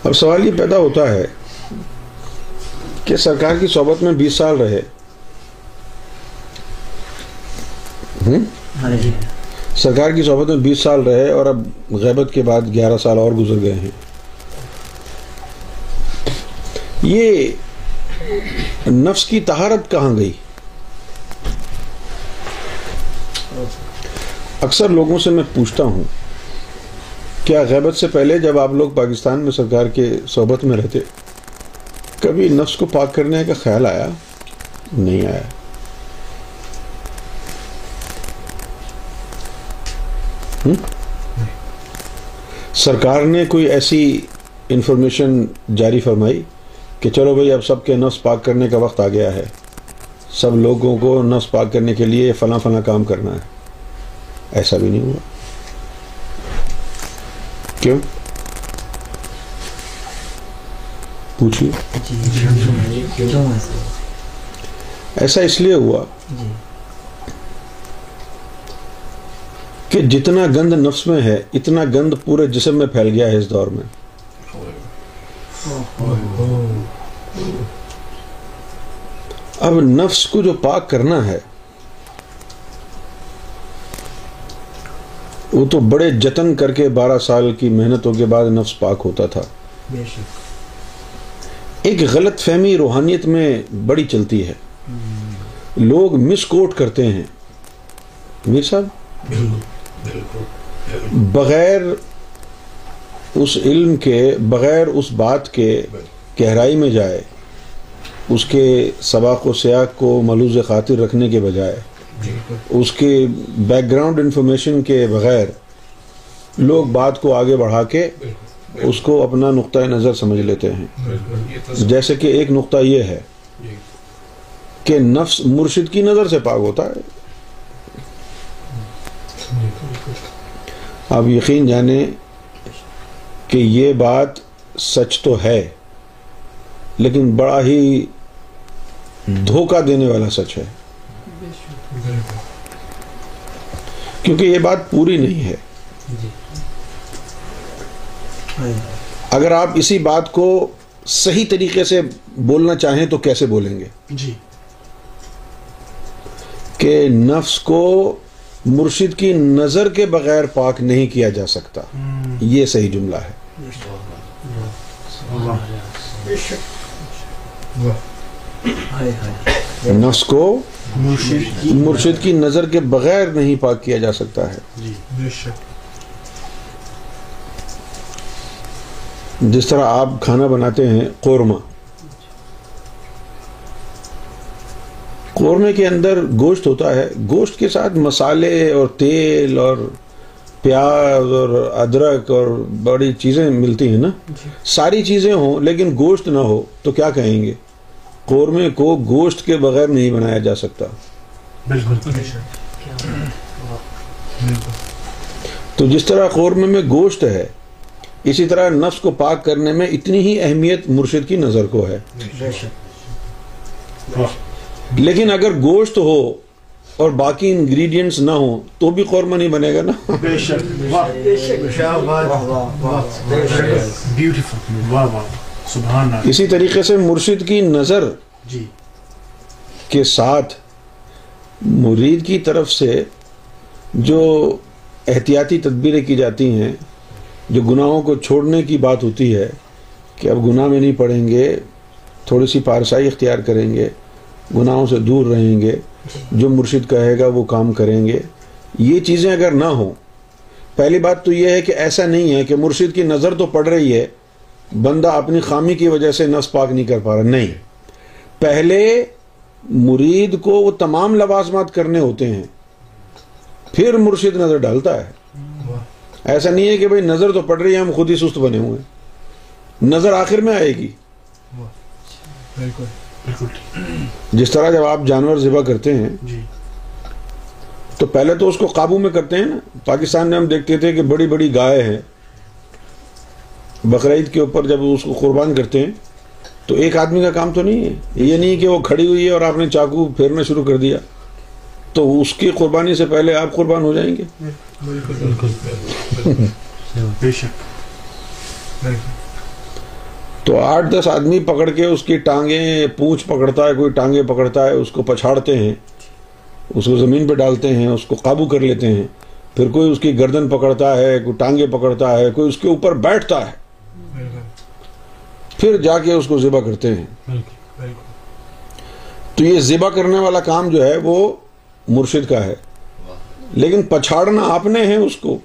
اب سوال یہ پیدا ہوتا ہے کہ سرکار کی صحبت میں بیس سال رہے ہاں جی۔ سرکار کی صحبت میں بیس سال رہے اور اب غیبت کے بعد گیارہ سال اور گزر گئے ہیں یہ نفس کی تہارت کہاں گئی اکثر لوگوں سے میں پوچھتا ہوں کیا غیبت سے پہلے جب آپ لوگ پاکستان میں سرکار کے صحبت میں رہتے کبھی نفس کو پاک کرنے کا خیال آیا نہیں آیا سرکار نے کوئی ایسی انفارمیشن جاری فرمائی کہ چلو بھائی اب سب کے نفس پاک کرنے کا وقت آ گیا ہے سب لوگوں کو نفس پاک کرنے کے لیے فلاں فلاں کام کرنا ہے ایسا بھی نہیں ہوا کیوں پوچھیے ایسا اس لیے ہوا کہ جتنا گند نفس میں ہے اتنا گند پورے جسم میں پھیل گیا ہے اس دور میں اب نفس کو جو پاک کرنا ہے وہ تو بڑے جتن کر کے بارہ سال کی محنتوں کے بعد نفس پاک ہوتا تھا ایک غلط فہمی روحانیت میں بڑی چلتی ہے لوگ مس کوٹ کرتے ہیں میر صاحب بغیر اس علم کے بغیر اس بات کے گہرائی میں جائے اس کے سباق و سیاق کو ملوز خاطر رکھنے کے بجائے اس کے بیک گراؤنڈ انفارمیشن کے بغیر لوگ بات کو آگے بڑھا کے اس کو اپنا نقطۂ نظر سمجھ لیتے ہیں جیسے کہ ایک نقطہ یہ ہے کہ نفس مرشد کی نظر سے پاک ہوتا ہے آپ یقین جانے کہ یہ بات سچ تو ہے لیکن بڑا ہی دھوکہ دینے والا سچ ہے کیونکہ یہ بات پوری نہیں ہے اگر آپ اسی بات کو صحیح طریقے سے بولنا چاہیں تو کیسے بولیں گے جی نفس کو مرشد کی نظر کے بغیر پاک نہیں کیا جا سکتا یہ صحیح جملہ ہے نفس کو مرشد کی نظر کے بغیر نہیں پاک کیا جا سکتا ہے جی، جس طرح آپ کھانا بناتے ہیں قورمہ قورمے کے اندر گوشت ہوتا ہے گوشت کے ساتھ مسالے اور تیل اور پیاز اور ادرک اور بڑی چیزیں ملتی ہیں نا جی۔ ساری چیزیں ہوں لیکن گوشت نہ ہو تو کیا کہیں گے قورمے کو گوشت کے بغیر نہیں بنایا جا سکتا تو جس طرح قورمے میں گوشت ہے اسی طرح نفس کو پاک کرنے میں اتنی ہی اہمیت مرشد کی نظر کو ہے ہاں۔ لیکن اگر گوشت ہو اور باقی انگریڈینٹس نہ ہو تو بھی قورمہ نہیں بنے گا نا اسی طریقے سے مرشد کی نظر جی۔ کے ساتھ مرید کی طرف سے جو احتیاطی تدبیریں کی جاتی ہیں جو گناہوں کو چھوڑنے کی بات ہوتی ہے کہ اب گناہ میں نہیں پڑھیں گے تھوڑی سی پارسائی اختیار کریں گے گناہوں سے دور رہیں گے جو مرشد کہے گا وہ کام کریں گے یہ چیزیں اگر نہ ہوں پہلی بات تو یہ ہے کہ ایسا نہیں ہے کہ مرشد کی نظر تو پڑ رہی ہے بندہ اپنی خامی کی وجہ سے نفس پاک نہیں کر پا رہا نہیں پہلے مرید کو وہ تمام لوازمات کرنے ہوتے ہیں پھر مرشد نظر ڈالتا ہے ایسا نہیں ہے کہ بھائی نظر تو پڑ رہی ہے ہم خود ہی سست بنے ہوئے ہیں نظر آخر میں آئے گی جس طرح جب آپ جانور زبا کرتے ہیں جی۔ تو پہلے تو اس کو قابو میں کرتے ہیں نا پاکستان میں ہم دیکھتے تھے کہ بڑی بڑی گائے ہے بقرعید کے اوپر جب اس کو قربان کرتے ہیں تو ایک آدمی کا کام تو نہیں ہے یہ نہیں کہ وہ کھڑی ہوئی ہے اور آپ نے چاقو پھیرنا شروع کر دیا تو اس کی قربانی سے پہلے آپ قربان ہو جائیں گے بے تو آٹھ دس آدمی پکڑ کے اس کی ٹانگیں پونچھ پکڑتا ہے کوئی ٹانگیں پکڑتا ہے اس کو پچھاڑتے ہیں اس کو زمین پہ ڈالتے ہیں اس کو قابو کر لیتے ہیں پھر کوئی اس کی گردن پکڑتا ہے کوئی ٹانگیں پکڑتا ہے کوئی اس کے اوپر بیٹھتا ہے پھر جا کے اس کو زبا کرتے ہیں تو یہ زبا کرنے والا کام جو ہے وہ مرشد کا ہے لیکن پچھاڑنا اپنے ہے اس کو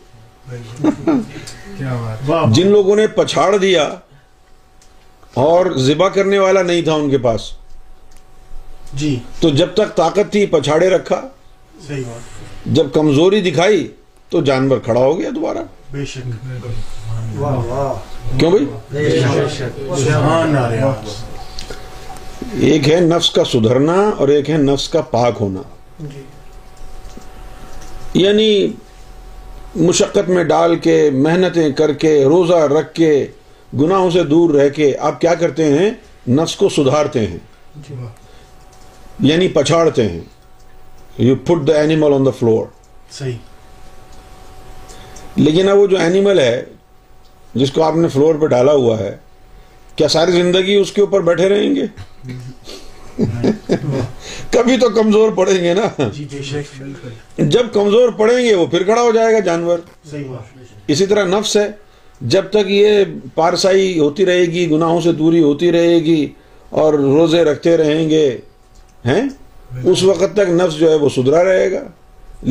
جن لوگوں نے پچھاڑ دیا اور زبا کرنے والا نہیں تھا ان کے پاس جی تو جب تک طاقت تھی پچھاڑے رکھا جب کمزوری دکھائی تو جانور کھڑا ہو گیا دوبارہ بے شک کیوں بھائی ایک ہے نفس کا سدھرنا اور ایک ہے نفس کا پاک ہونا جی۔ یعنی مشقت میں ڈال کے محنتیں کر کے روزہ رکھ کے گناہوں سے دور رہ کے آپ کیا کرتے ہیں نفس کو سدھارتے ہیں جی ہاں۔ یعنی پچھاڑتے ہیں you put the animal on the floor صحیح لیکن اب وہ جو اینیمل ہے جس کو آپ نے فلور پہ ڈالا ہوا ہے کیا ساری زندگی اس کے اوپر بیٹھے رہیں گے کبھی تو کمزور پڑیں گے نا جی، جی، جب کمزور پڑیں گے وہ پھر کھڑا ہو جائے گا جانور اسی طرح نفس ہے جب تک یہ پارسائی ہوتی رہے گی گناہوں سے دوری ہوتی رہے گی اور روزے رکھتے رہیں گے ہیں اس وقت تک نفس جو ہے وہ سدھرا رہے گا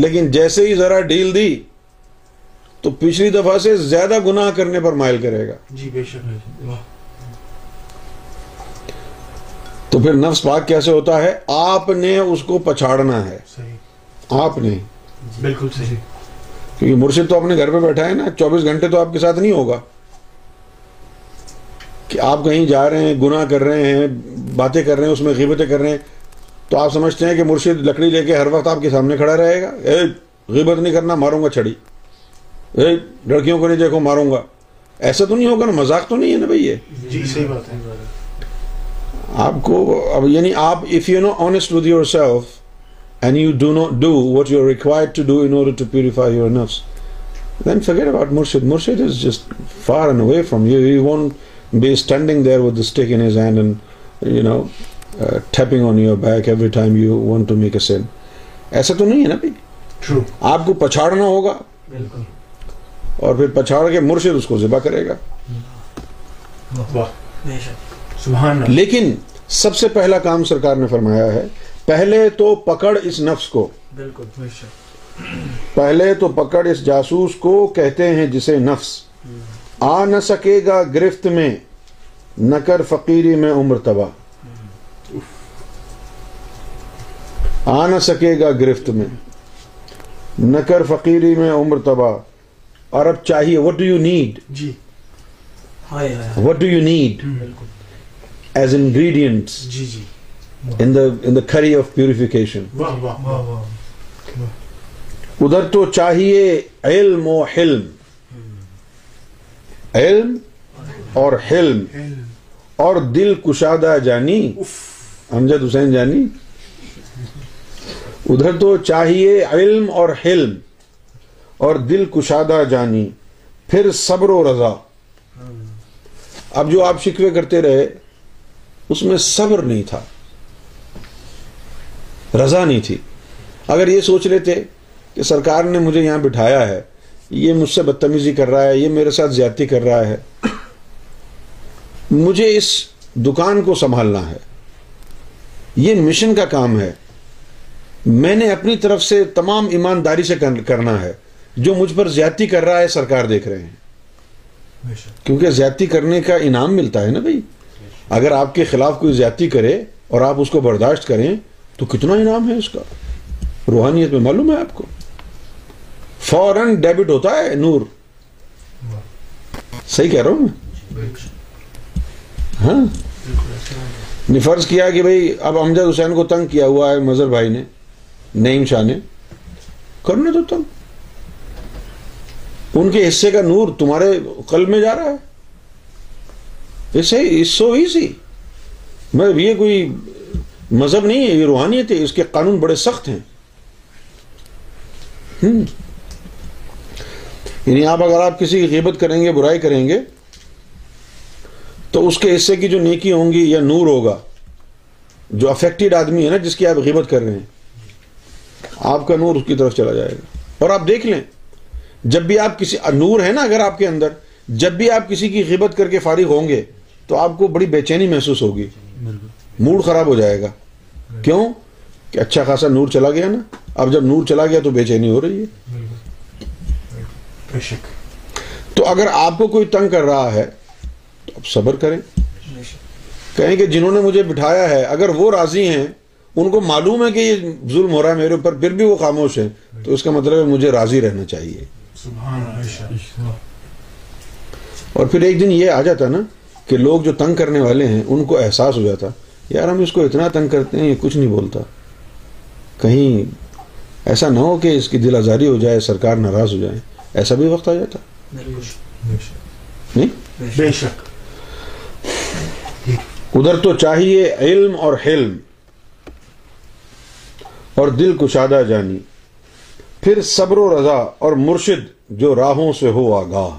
لیکن جیسے ہی ذرا ڈیل دی تو پچھلی دفعہ سے زیادہ گناہ کرنے پر مائل کرے گا جی بے شک تو پھر نفس پاک کیسے ہوتا ہے آپ نے اس کو پچھاڑنا ہے آپ نے جی۔ صحیح کیونکہ مرشد تو اپنے گھر پہ بیٹھا ہے نا چوبیس گھنٹے تو آپ کے ساتھ نہیں ہوگا کہ آپ کہیں جا رہے ہیں گناہ کر رہے ہیں باتیں کر رہے ہیں اس میں غیبتیں کر رہے ہیں تو آپ سمجھتے ہیں کہ مرشد لکڑی لے کے ہر وقت آپ کے سامنے کھڑا رہے گا اے غیبت نہیں کرنا ماروں گا چھڑی اے لڑکیوں کو نہیں دیکھو ماروں گا ایسا تو نہیں ہوگا نا مزاق تو نہیں ہے نا بھائی یہ جی صحیح بات ہے آپ کو یعنی آپ سین uh, ایسا تو نہیں ہے نا آپ کو پچھاڑنا ہوگا بالکل اور پھر پچھاڑ کے مرشد اس کو ذبح کرے گا لیکن سب سے پہلا کام سرکار نے فرمایا ہے پہلے تو پکڑ اس نفس کو بالکل پہلے تو پکڑ اس جاسوس کو کہتے ہیں جسے نفس آ نہ سکے گا گرفت میں نہ کر فقیری میں عمر تباہ آ نہ سکے گا گرفت میں نہ کر فقیری میں عمر تباہ اور اب چاہیے وٹ ڈو یو نیڈ جی وٹ ڈو یو نیڈ بالکل جی جی in the curry of purification ادھر تو چاہیے علم و حلم حلم علم اور اور دل کشادہ جانی امجد حسین جانی ادھر تو چاہیے علم اور حلم اور دل کشادہ جانی پھر صبر و رضا ہاں۔ اب جو آپ شکوے کرتے رہے اس میں صبر نہیں تھا رضا نہیں تھی اگر یہ سوچ لیتے کہ سرکار نے مجھے یہاں بٹھایا ہے یہ مجھ سے بدتمیزی کر رہا ہے یہ میرے ساتھ زیادتی کر رہا ہے مجھے اس دکان کو سنبھالنا ہے یہ مشن کا کام ہے میں نے اپنی طرف سے تمام ایمانداری سے کرنا ہے جو مجھ پر زیادتی کر رہا ہے سرکار دیکھ رہے ہیں کیونکہ زیادتی کرنے کا انعام ملتا ہے نا بھائی اگر آپ کے خلاف کوئی زیادتی کرے اور آپ اس کو برداشت کریں تو کتنا انعام ہے اس کا روحانیت میں معلوم ہے آپ کو فوراً ڈیبٹ ہوتا ہے نور صحیح کہہ رہا ہوں میں ہاں؟ فرض کیا کہ بھائی اب امجد حسین کو تنگ کیا ہوا ہے مظہر بھائی نے نعیم شاہ نے کرنے تو تنگ ان کے حصے کا نور تمہارے قلب میں جا رہا ہے صحیح سو ہی مطلب یہ کوئی مذہب نہیں ہے یہ روحانیت ہے اس کے قانون بڑے سخت ہیں یعنی آپ اگر آپ کسی کی غیبت کریں گے برائی کریں گے تو اس کے حصے کی جو نیکی ہوں گی یا نور ہوگا جو افیکٹڈ آدمی ہے نا جس کی آپ غیبت کر رہے ہیں آپ کا نور اس کی طرف چلا جائے گا اور آپ دیکھ لیں جب بھی آپ کسی نور ہے نا اگر آپ کے اندر جب بھی آپ کسی کی غیبت کر کے فارغ ہوں گے تو آپ کو بڑی بے چینی محسوس ہوگی موڈ خراب ہو جائے گا کیوں کہ اچھا خاصا نور چلا گیا نا اب جب نور چلا گیا تو بے چینی ہو رہی ہے تو اگر آپ کو کوئی تنگ کر رہا ہے تو آپ صبر کریں کہیں کہ جنہوں نے مجھے بٹھایا ہے اگر وہ راضی ہیں ان کو معلوم ہے کہ یہ ظلم ہو رہا ہے میرے اوپر پھر بھی وہ خاموش ہیں تو اس کا مطلب ہے مجھے راضی رہنا چاہیے اور پھر ایک دن یہ آ جاتا نا کہ لوگ جو تنگ کرنے والے ہیں ان کو احساس ہو جاتا یار ہم اس کو اتنا تنگ کرتے ہیں یہ کچھ نہیں بولتا کہیں ایسا نہ ہو کہ اس کی دل آزاری ہو جائے سرکار ناراض ہو جائے ایسا بھی وقت آ جاتا نہیں بے شک ادھر تو چاہیے علم اور دل کشادہ جانی پھر صبر و رضا اور مرشد جو راہوں سے ہو آگاہ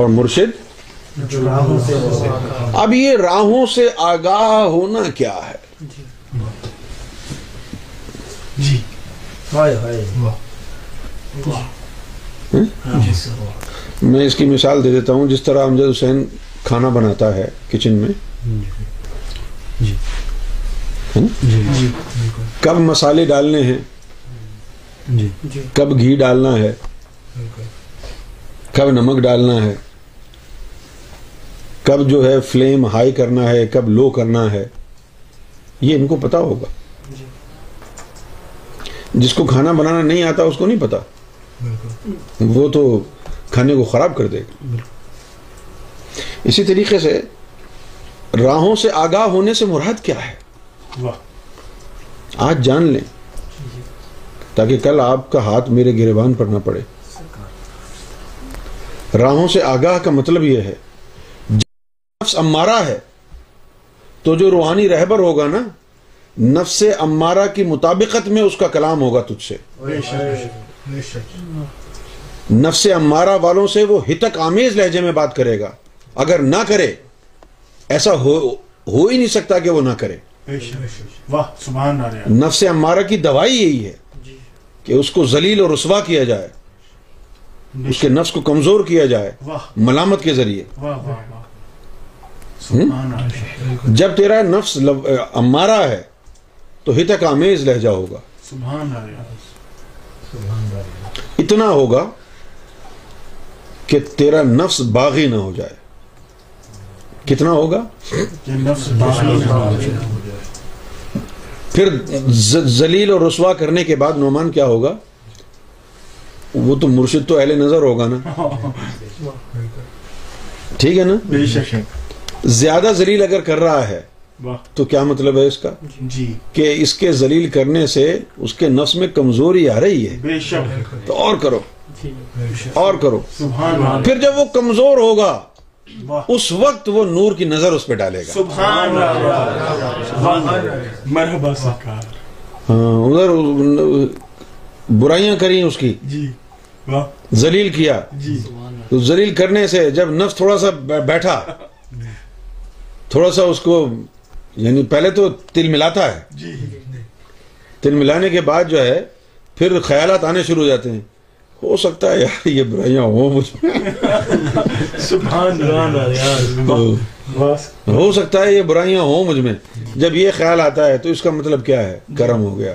اور مرشد اب یہ راہوں سے آگاہ ہونا کیا ہے جی۔ میں اس کی مثال دے دیتا ہوں جس طرح امجد حسین کھانا بناتا ہے کچن میں جی۔ جی۔ کب مسالے ڈالنے ہیں کب گھی ڈالنا ہے کب نمک ڈالنا ہے کب جو ہے فلیم ہائی کرنا ہے کب لو کرنا ہے یہ ان کو پتا ہوگا جس کو کھانا بنانا نہیں آتا اس کو نہیں پتا وہ تو کھانے کو خراب کر دے گا اسی طریقے سے راہوں سے آگاہ ہونے سے مراد کیا ہے آج جان لیں جی۔ تاکہ کل آپ کا ہاتھ میرے گریبان پر نہ پڑے راہوں سے آگاہ کا مطلب یہ ہے جب نفس امارہ ہے تو جو روحانی رہبر ہوگا نا نفس امارہ کی مطابقت میں اس کا کلام ہوگا تجھ سے نفس امارہ والوں سے وہ ہتک آمیز لہجے میں بات کرے گا اگر نہ کرے ایسا ہو ہی نہیں سکتا کہ وہ نہ کرے نفس امارہ کی دوائی یہی ہے جی۔ کہ اس کو ذلیل اور رسوا کیا جائے اس کے نفس کو کمزور کیا جائے ملامت کے ذریعے جب تیرا نفس امارا ہے تو ہتک آمیز لہجہ ہوگا اتنا ہوگا کہ تیرا نفس باغی نہ ہو جائے کتنا ہوگا پھر زلیل اور رسوا کرنے کے بعد نعمان کیا ہوگا وہ تو مرشد تو اہل نظر ہوگا نا ٹھیک ہے نا زیادہ ذلیل اگر کر رہا ہے تو کیا مطلب ہے اس کا جی۔ کہ اس کے زلیل کرنے سے اس کے نفس میں کمزوری آ رہی ہے تو اور کرو جی۔ اور کرو پھر جب وہ کمزور ہوگا اس وقت وہ نور کی نظر اس پہ ڈالے گا ہاں ادھر برائیاں کریں اس کی جی۔ کیا جی۔ تو کرنے سے جب نفس تھوڑا سا بیٹھا تھوڑا سا اس کو یعنی پہلے تو تل ملاتا ہے جی۔ تل ملانے کے بعد جو ہے پھر خیالات آنے شروع ہو جاتے ہیں ہو سکتا ہے یار یہ برائیاں ہو [LAUGHS] ہو سکتا ہے یہ برائیاں ہوں مجھ میں جب یہ خیال آتا ہے تو اس کا مطلب کیا ہے کرم ہو گیا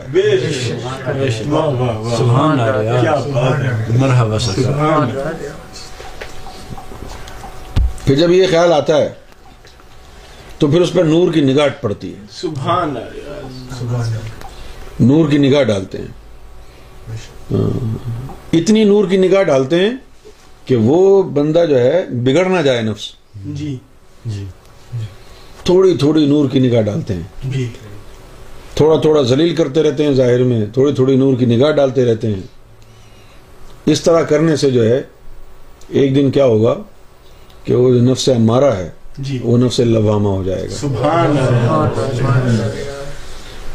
پھر جب یہ خیال آتا ہے تو پھر اس پر نور کی نگاہ پڑتی ہے نور کی نگاہ ڈالتے ہیں ہاں۔ اتنی نور کی نگاہ ڈالتے ہیں کہ وہ بندہ جو ہے بگڑ نہ جائے نفس جی جی۔ تھوڑی تھوڑی نور کی نگاہ ڈالتے ہیں جی۔ تھوڑا تھوڑا زلیل کرتے رہتے ہیں ظاہر میں تھوڑی تھوڑی نور کی نگاہ ڈالتے رہتے ہیں اس طرح کرنے سے جو ہے ایک دن کیا ہوگا کہ وہ جو نفس ہمارا ہے جی۔ وہ نفس لوامہ ہو جائے گا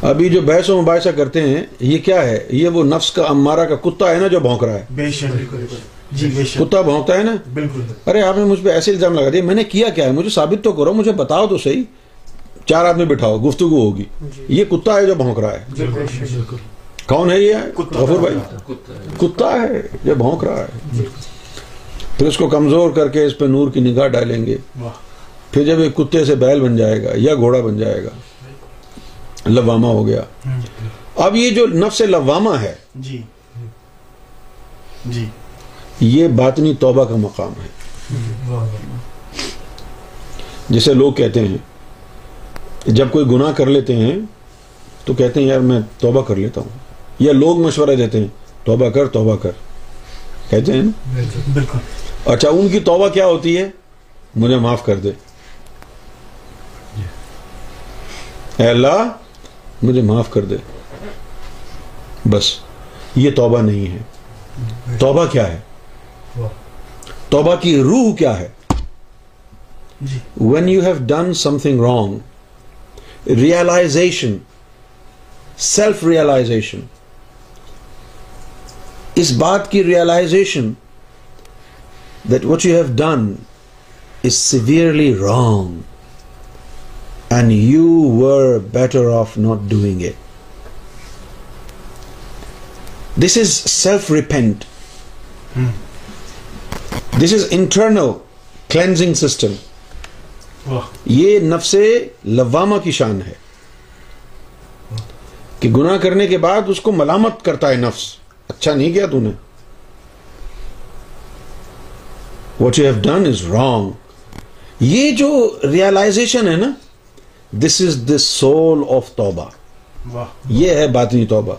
ابھی جو بحث و مباحثہ کرتے ہیں یہ کیا ہے یہ وہ نفس کا امارہ کا کتا ہے نا جو بھونک رہا ہے جی، کتا نا بالکل ارے آپ نے مجھ پہ ایسے الزام لگا دیا میں نے کیا کیا ہے مجھے ثابت تو کرو مجھے بتاؤ تو صحیح چار آدمی بٹھاؤ گفتگو ہوگی جی۔ یہ کتا ہے جو بھونک رہا ہے کون ہے ہے ہے یہ غفور بھائی کتا جو بھونک رہا جی۔ پھر اس کو کمزور کر کے اس پہ نور کی نگاہ ڈالیں گے پھر جب یہ کتے سے بیل بن جائے گا یا گھوڑا بن جائے گا لواما ہو گیا ہاں اب یہ جو نفس لواما ہے جی جی یہ باطنی توبہ کا مقام ہے جسے لوگ کہتے ہیں جب کوئی گناہ کر لیتے ہیں تو کہتے ہیں یار میں توبہ کر لیتا ہوں یا لوگ مشورہ دیتے ہیں توبہ کر توبہ کر کہتے ہیں بالکل اچھا ان کی توبہ کیا ہوتی ہے مجھے معاف کر دے اے اللہ مجھے معاف کر دے بس یہ توبہ نہیں ہے توبہ کیا ہے توبہ کی روح کیا ہے when you have done something wrong realization self realization اس بات کی realization that what you have done is severely wrong and you were better off not doing it this is self repent this is internal cleansing system یہ نفس لوامہ کی شان ہے کہ گناہ کرنے کے بعد اس کو ملامت کرتا ہے نفس اچھا نہیں کیا تو نے what you have done is wrong یہ جو ریئلائزیشن ہے نا this is the soul of tawbah یہ ہے باطنی توبہ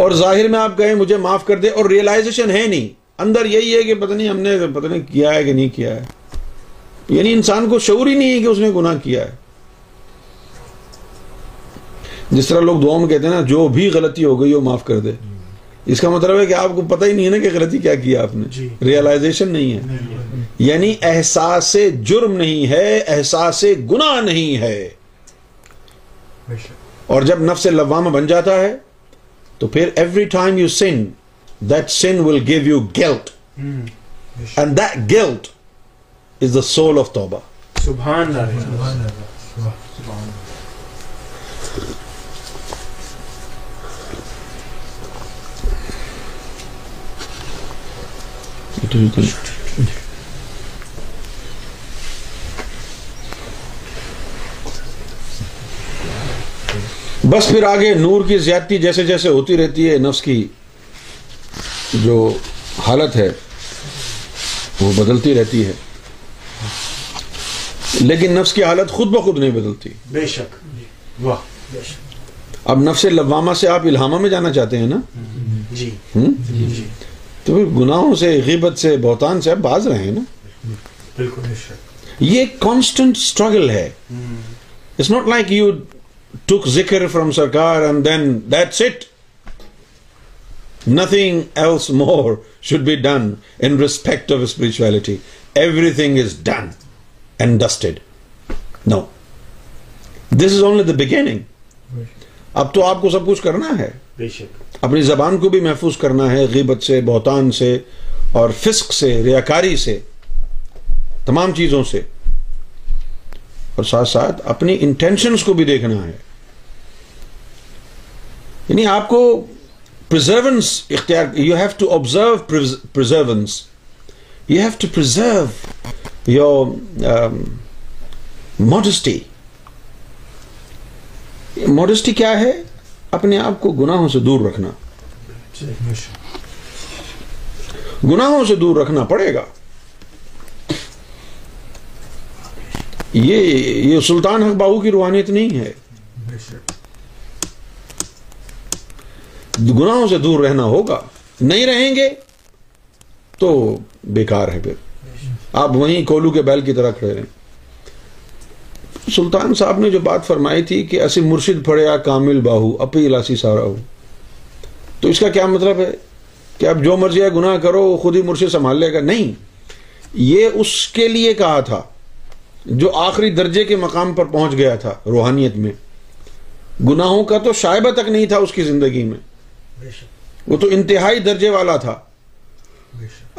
اور ظاہر میں آپ کہیں مجھے معاف کر دے اور ریئلائزیشن ہے نہیں اندر یہی ہے کہ پتہ نہیں ہم نے پتہ نہیں کیا ہے کہ نہیں کیا ہے یعنی انسان کو شعور ہی نہیں ہے کہ اس نے گناہ کیا ہے جس طرح لوگ میں کہتے ہیں جو بھی غلطی ہو گئی وہ معاف کر دے اس کا مطلب ہے کہ آپ کو پتہ ہی نہیں ہے نا کہ غلطی کیا کیا آپ نے ریئلائزیشن جی۔ نہیں ہے یعنی احساس جرم نہیں ہے احساس گناہ نہیں ہے اور جب نفس لوامہ بن جاتا ہے تو پھر every time you sin that sin will give you guilt mm. and that guilt is the soul of Tawbah Subhanallah بس پھر آگے نور کی زیادتی جیسے جیسے ہوتی رہتی ہے نفس کی جو حالت ہے وہ بدلتی رہتی ہے لیکن نفس کی حالت خود بخود نہیں بدلتی بے شک واہ اب نفس لوامہ سے آپ الہامہ میں جانا چاہتے ہیں نا جی, جی،, جی۔ تو گناہوں سے غیبت سے بہتان سے آپ باز رہے ہیں نا بالکل یہ کانسٹنٹ اسٹرگل ہے it's not like you took ذکر from Sarkar and then that's it nothing else more should be done in respect of spirituality everything is done and dusted no this is only the beginning اب تو آپ کو سب کچھ کرنا ہے اپنی زبان کو بھی محفوظ کرنا ہے غیبت سے بہتان سے اور فسق سے ریاکاری سے تمام چیزوں سے اور ساتھ ساتھ اپنی انٹینشنس کو بھی دیکھنا ہے یعنی آپ کو اختیار یو ہیو ٹو آبزرو پر modesty modesty کیا ہے اپنے آپ کو گناہوں سے دور رکھنا گناہوں سے دور رکھنا پڑے گا یہ سلطان حق باہو کی روحانیت نہیں ہے گناہوں سے دور رہنا ہوگا نہیں رہیں گے تو بیکار ہے پھر آپ وہیں کولو کے بیل کی طرح کھڑے رہے سلطان صاحب نے جو بات فرمائی تھی کہ اسی مرشد پھڑے کامل باہو اپی اپیلاسی سارا ہو تو اس کا کیا مطلب ہے کہ اب جو مرضی ہے گناہ کرو خود ہی مرشد سنبھال لے گا نہیں یہ اس کے لیے کہا تھا جو آخری درجے کے مقام پر پہنچ گیا تھا روحانیت میں گناہوں کا تو شائبہ تک نہیں تھا اس کی زندگی میں وہ تو انتہائی درجے والا تھا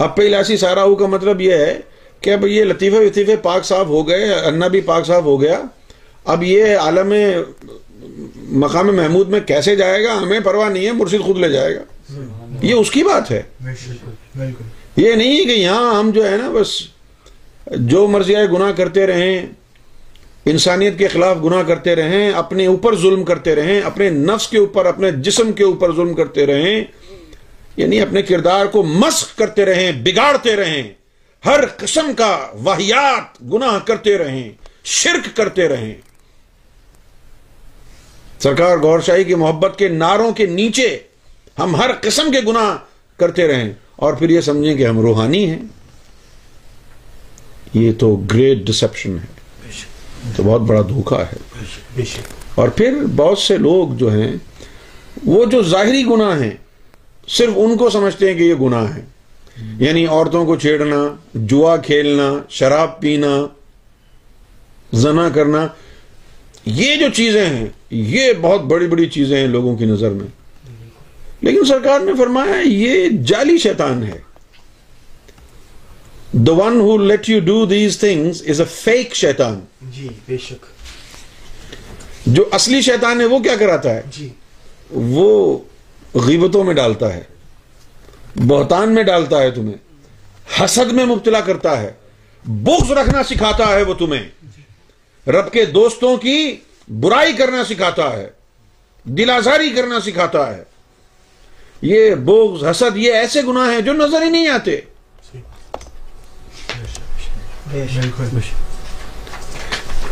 اب پہلا سارا مطلب یہ ہے کہ اب یہ لطیفے وطیفے پاک صاحب ہو گئے انا بھی پاک صاحب ہو گیا اب یہ عالم مقام محمود میں کیسے جائے گا ہمیں پرواہ نہیں ہے مرشد خود لے جائے گا یہ اس کی بات ہے یہ نہیں کہ یہاں ہم جو ہے نا بس جو مرضی آئے گناہ کرتے رہیں انسانیت کے خلاف گناہ کرتے رہیں اپنے اوپر ظلم کرتے رہیں اپنے نفس کے اوپر اپنے جسم کے اوپر ظلم کرتے رہیں یعنی اپنے کردار کو مسخ کرتے رہیں بگاڑتے رہیں ہر قسم کا واحیات گناہ کرتے رہیں شرک کرتے رہیں سرکار گور شاہی کی محبت کے ناروں کے نیچے ہم ہر قسم کے گناہ کرتے رہیں اور پھر یہ سمجھیں کہ ہم روحانی ہیں یہ تو گریٹ ڈسپشن ہے تو بہت بڑا دھوکا ہے اور پھر بہت سے لوگ جو ہیں وہ جو ظاہری گناہ ہیں صرف ان کو سمجھتے ہیں کہ یہ گناہ ہے یعنی عورتوں کو چھیڑنا جوا کھیلنا شراب پینا زنا کرنا یہ جو چیزیں ہیں یہ بہت بڑی بڑی چیزیں ہیں لوگوں کی نظر میں لیکن سرکار نے فرمایا یہ جعلی شیطان ہے one who let you do these things is a fake شیطان جی بے شک جو اصلی شیطان ہے وہ کیا کراتا ہے جی۔ وہ غیبتوں میں ڈالتا ہے بہتان میں ڈالتا ہے تمہیں حسد میں مبتلا کرتا ہے بغض رکھنا سکھاتا ہے وہ تمہیں رب کے دوستوں کی برائی کرنا سکھاتا ہے دلازاری کرنا سکھاتا ہے یہ بغض حسد یہ ایسے گناہ ہیں جو نظر ہی نہیں آتے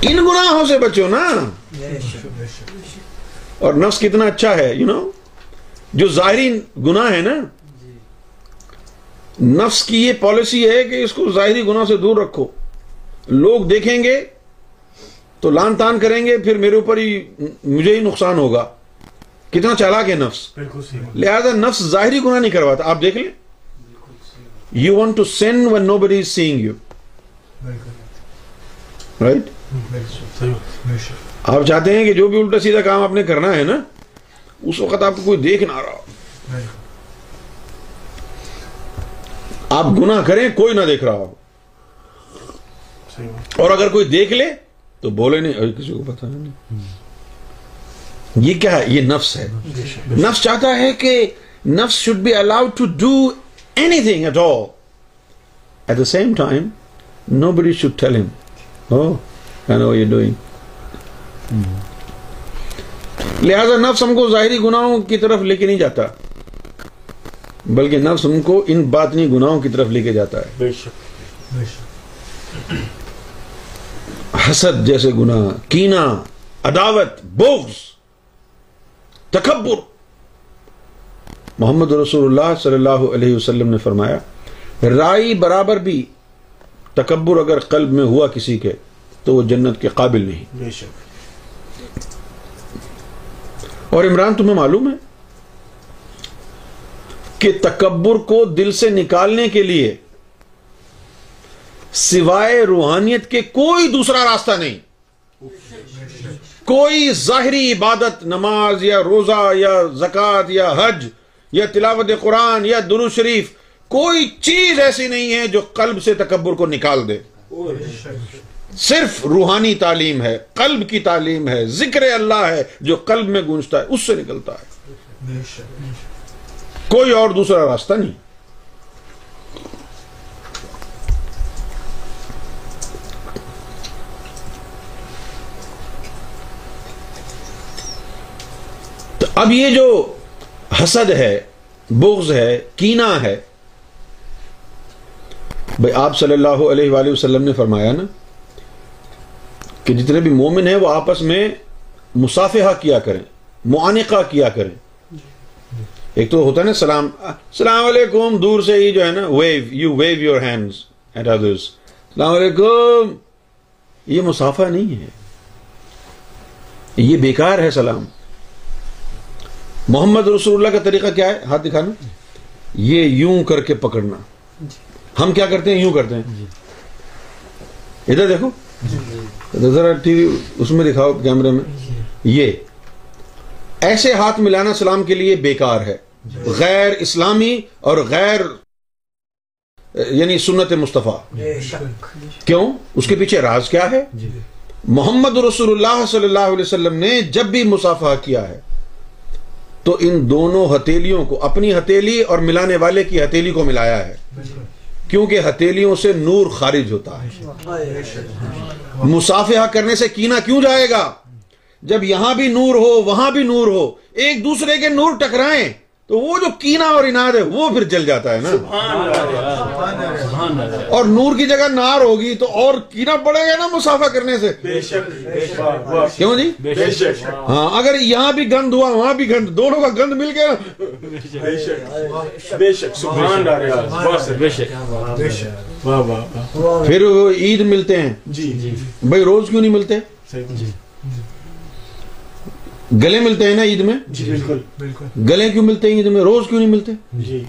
ان گناہوں سے بچو نا اور نفس کتنا اچھا ہے یو نو جو ظاہری گناہ ہے نا نفس کی یہ پالیسی ہے کہ اس کو ظاہری گناہ سے دور رکھو لوگ دیکھیں گے تو لان تان کریں گے پھر میرے اوپر ہی مجھے ہی نقصان ہوگا کتنا چالاک ہے نفس لہذا نفس ظاہری گناہ نہیں کرواتا آپ دیکھ لیں you want to send one nobody is seeing you right آپ چاہتے ہیں کہ جو بھی الٹا سیدھا کام آپ نے کرنا ہے نا اس وقت آپ کو کوئی دیکھ نہ رہا آپ گنا کریں کوئی نہ دیکھ رہا ہو اور اگر کوئی دیکھ لے تو بولے نہیں کسی کو پتا نہیں یہ کیا ہے یہ نفس ہے نفس چاہتا ہے کہ نفس should be allowed to do anything at all at the same time nobody should tell him, Oh, I know what you're doing. لہذا نفس ہم کو ظاہری گناہوں کی طرف لے کے نہیں جاتا بلکہ نفس ہم کو ان باطنی گناہوں کی طرف لے کے جاتا ہے حسد جیسے گناہ کینا عداوت بغض تکبر محمد رسول اللہ صلی اللہ علیہ وسلم نے فرمایا رائی برابر بھی تکبر اگر قلب میں ہوا کسی کے تو وہ جنت کے قابل نہیں اور عمران تمہیں معلوم ہے کہ تکبر کو دل سے نکالنے کے لیے سوائے روحانیت کے کوئی دوسرا راستہ نہیں کوئی ظاہری عبادت نماز یا روزہ یا زکوٰۃ یا حج یا تلاوت قرآن یا درو شریف کوئی چیز ایسی نہیں ہے جو قلب سے تکبر کو نکال دے صرف روحانی تعلیم ہے قلب کی تعلیم ہے ذکر اللہ ہے جو قلب میں گونجتا ہے اس سے نکلتا ہے کوئی اور دوسرا راستہ نہیں تو اب یہ جو حسد ہے بغض ہے کینا ہے بھائی آپ صلی اللہ علیہ وآلہ وسلم نے فرمایا نا کہ جتنے بھی مومن ہیں وہ آپس میں مصافحہ کیا کریں معانقہ کیا کریں ایک تو ہوتا ہے نا سلام السلام علیکم دور سے ہی جو ہے نا wave you wave your hands at السلام علیکم یہ مسافہ نہیں ہے یہ بیکار ہے سلام محمد رسول اللہ کا طریقہ کیا ہے ہاتھ دکھانا یہ یوں کر کے پکڑنا ہم کیا کرتے ہیں یوں کرتے ہیں جی۔ ادھر دیکھو جی۔ ذرا ٹی وی اس میں دکھاؤ کیمرے میں جی۔ یہ ایسے ہاتھ ملانا سلام کے لیے بیکار ہے غیر اسلامی اور غیر یعنی سنت مصطفیٰ کیوں اس کے پیچھے راز کیا ہے محمد رسول اللہ صلی اللہ علیہ وسلم نے جب بھی مسافہ کیا ہے تو ان دونوں ہتیلیوں کو اپنی ہتھیلی اور ملانے والے کی ہتھیلی کو ملایا ہے کیونکہ ہتیلیوں سے نور خارج ہوتا ہے مسافحہ کرنے سے کینا کیوں جائے گا جب یہاں بھی نور ہو وہاں بھی نور ہو ایک دوسرے کے نور ٹکرائیں تو وہ جو کینا اور انار ہے وہ پھر جل جاتا ہے اور نور کی جگہ نار ہوگی تو اور کینا پڑے گا نا مسافہ کرنے سے کیوں جی ہاں، اگر یہاں بھی گند ہوا وہاں بھی گند دونوں کا گند مل گیا پھر عید ملتے ہیں جی۔ بھائی روز کیوں نہیں ملتے گلے ملتے ہیں نا عید میں جی، بالکل بالکل گلے کیوں ملتے ہیں عید میں روز کیوں نہیں ملتے جی۔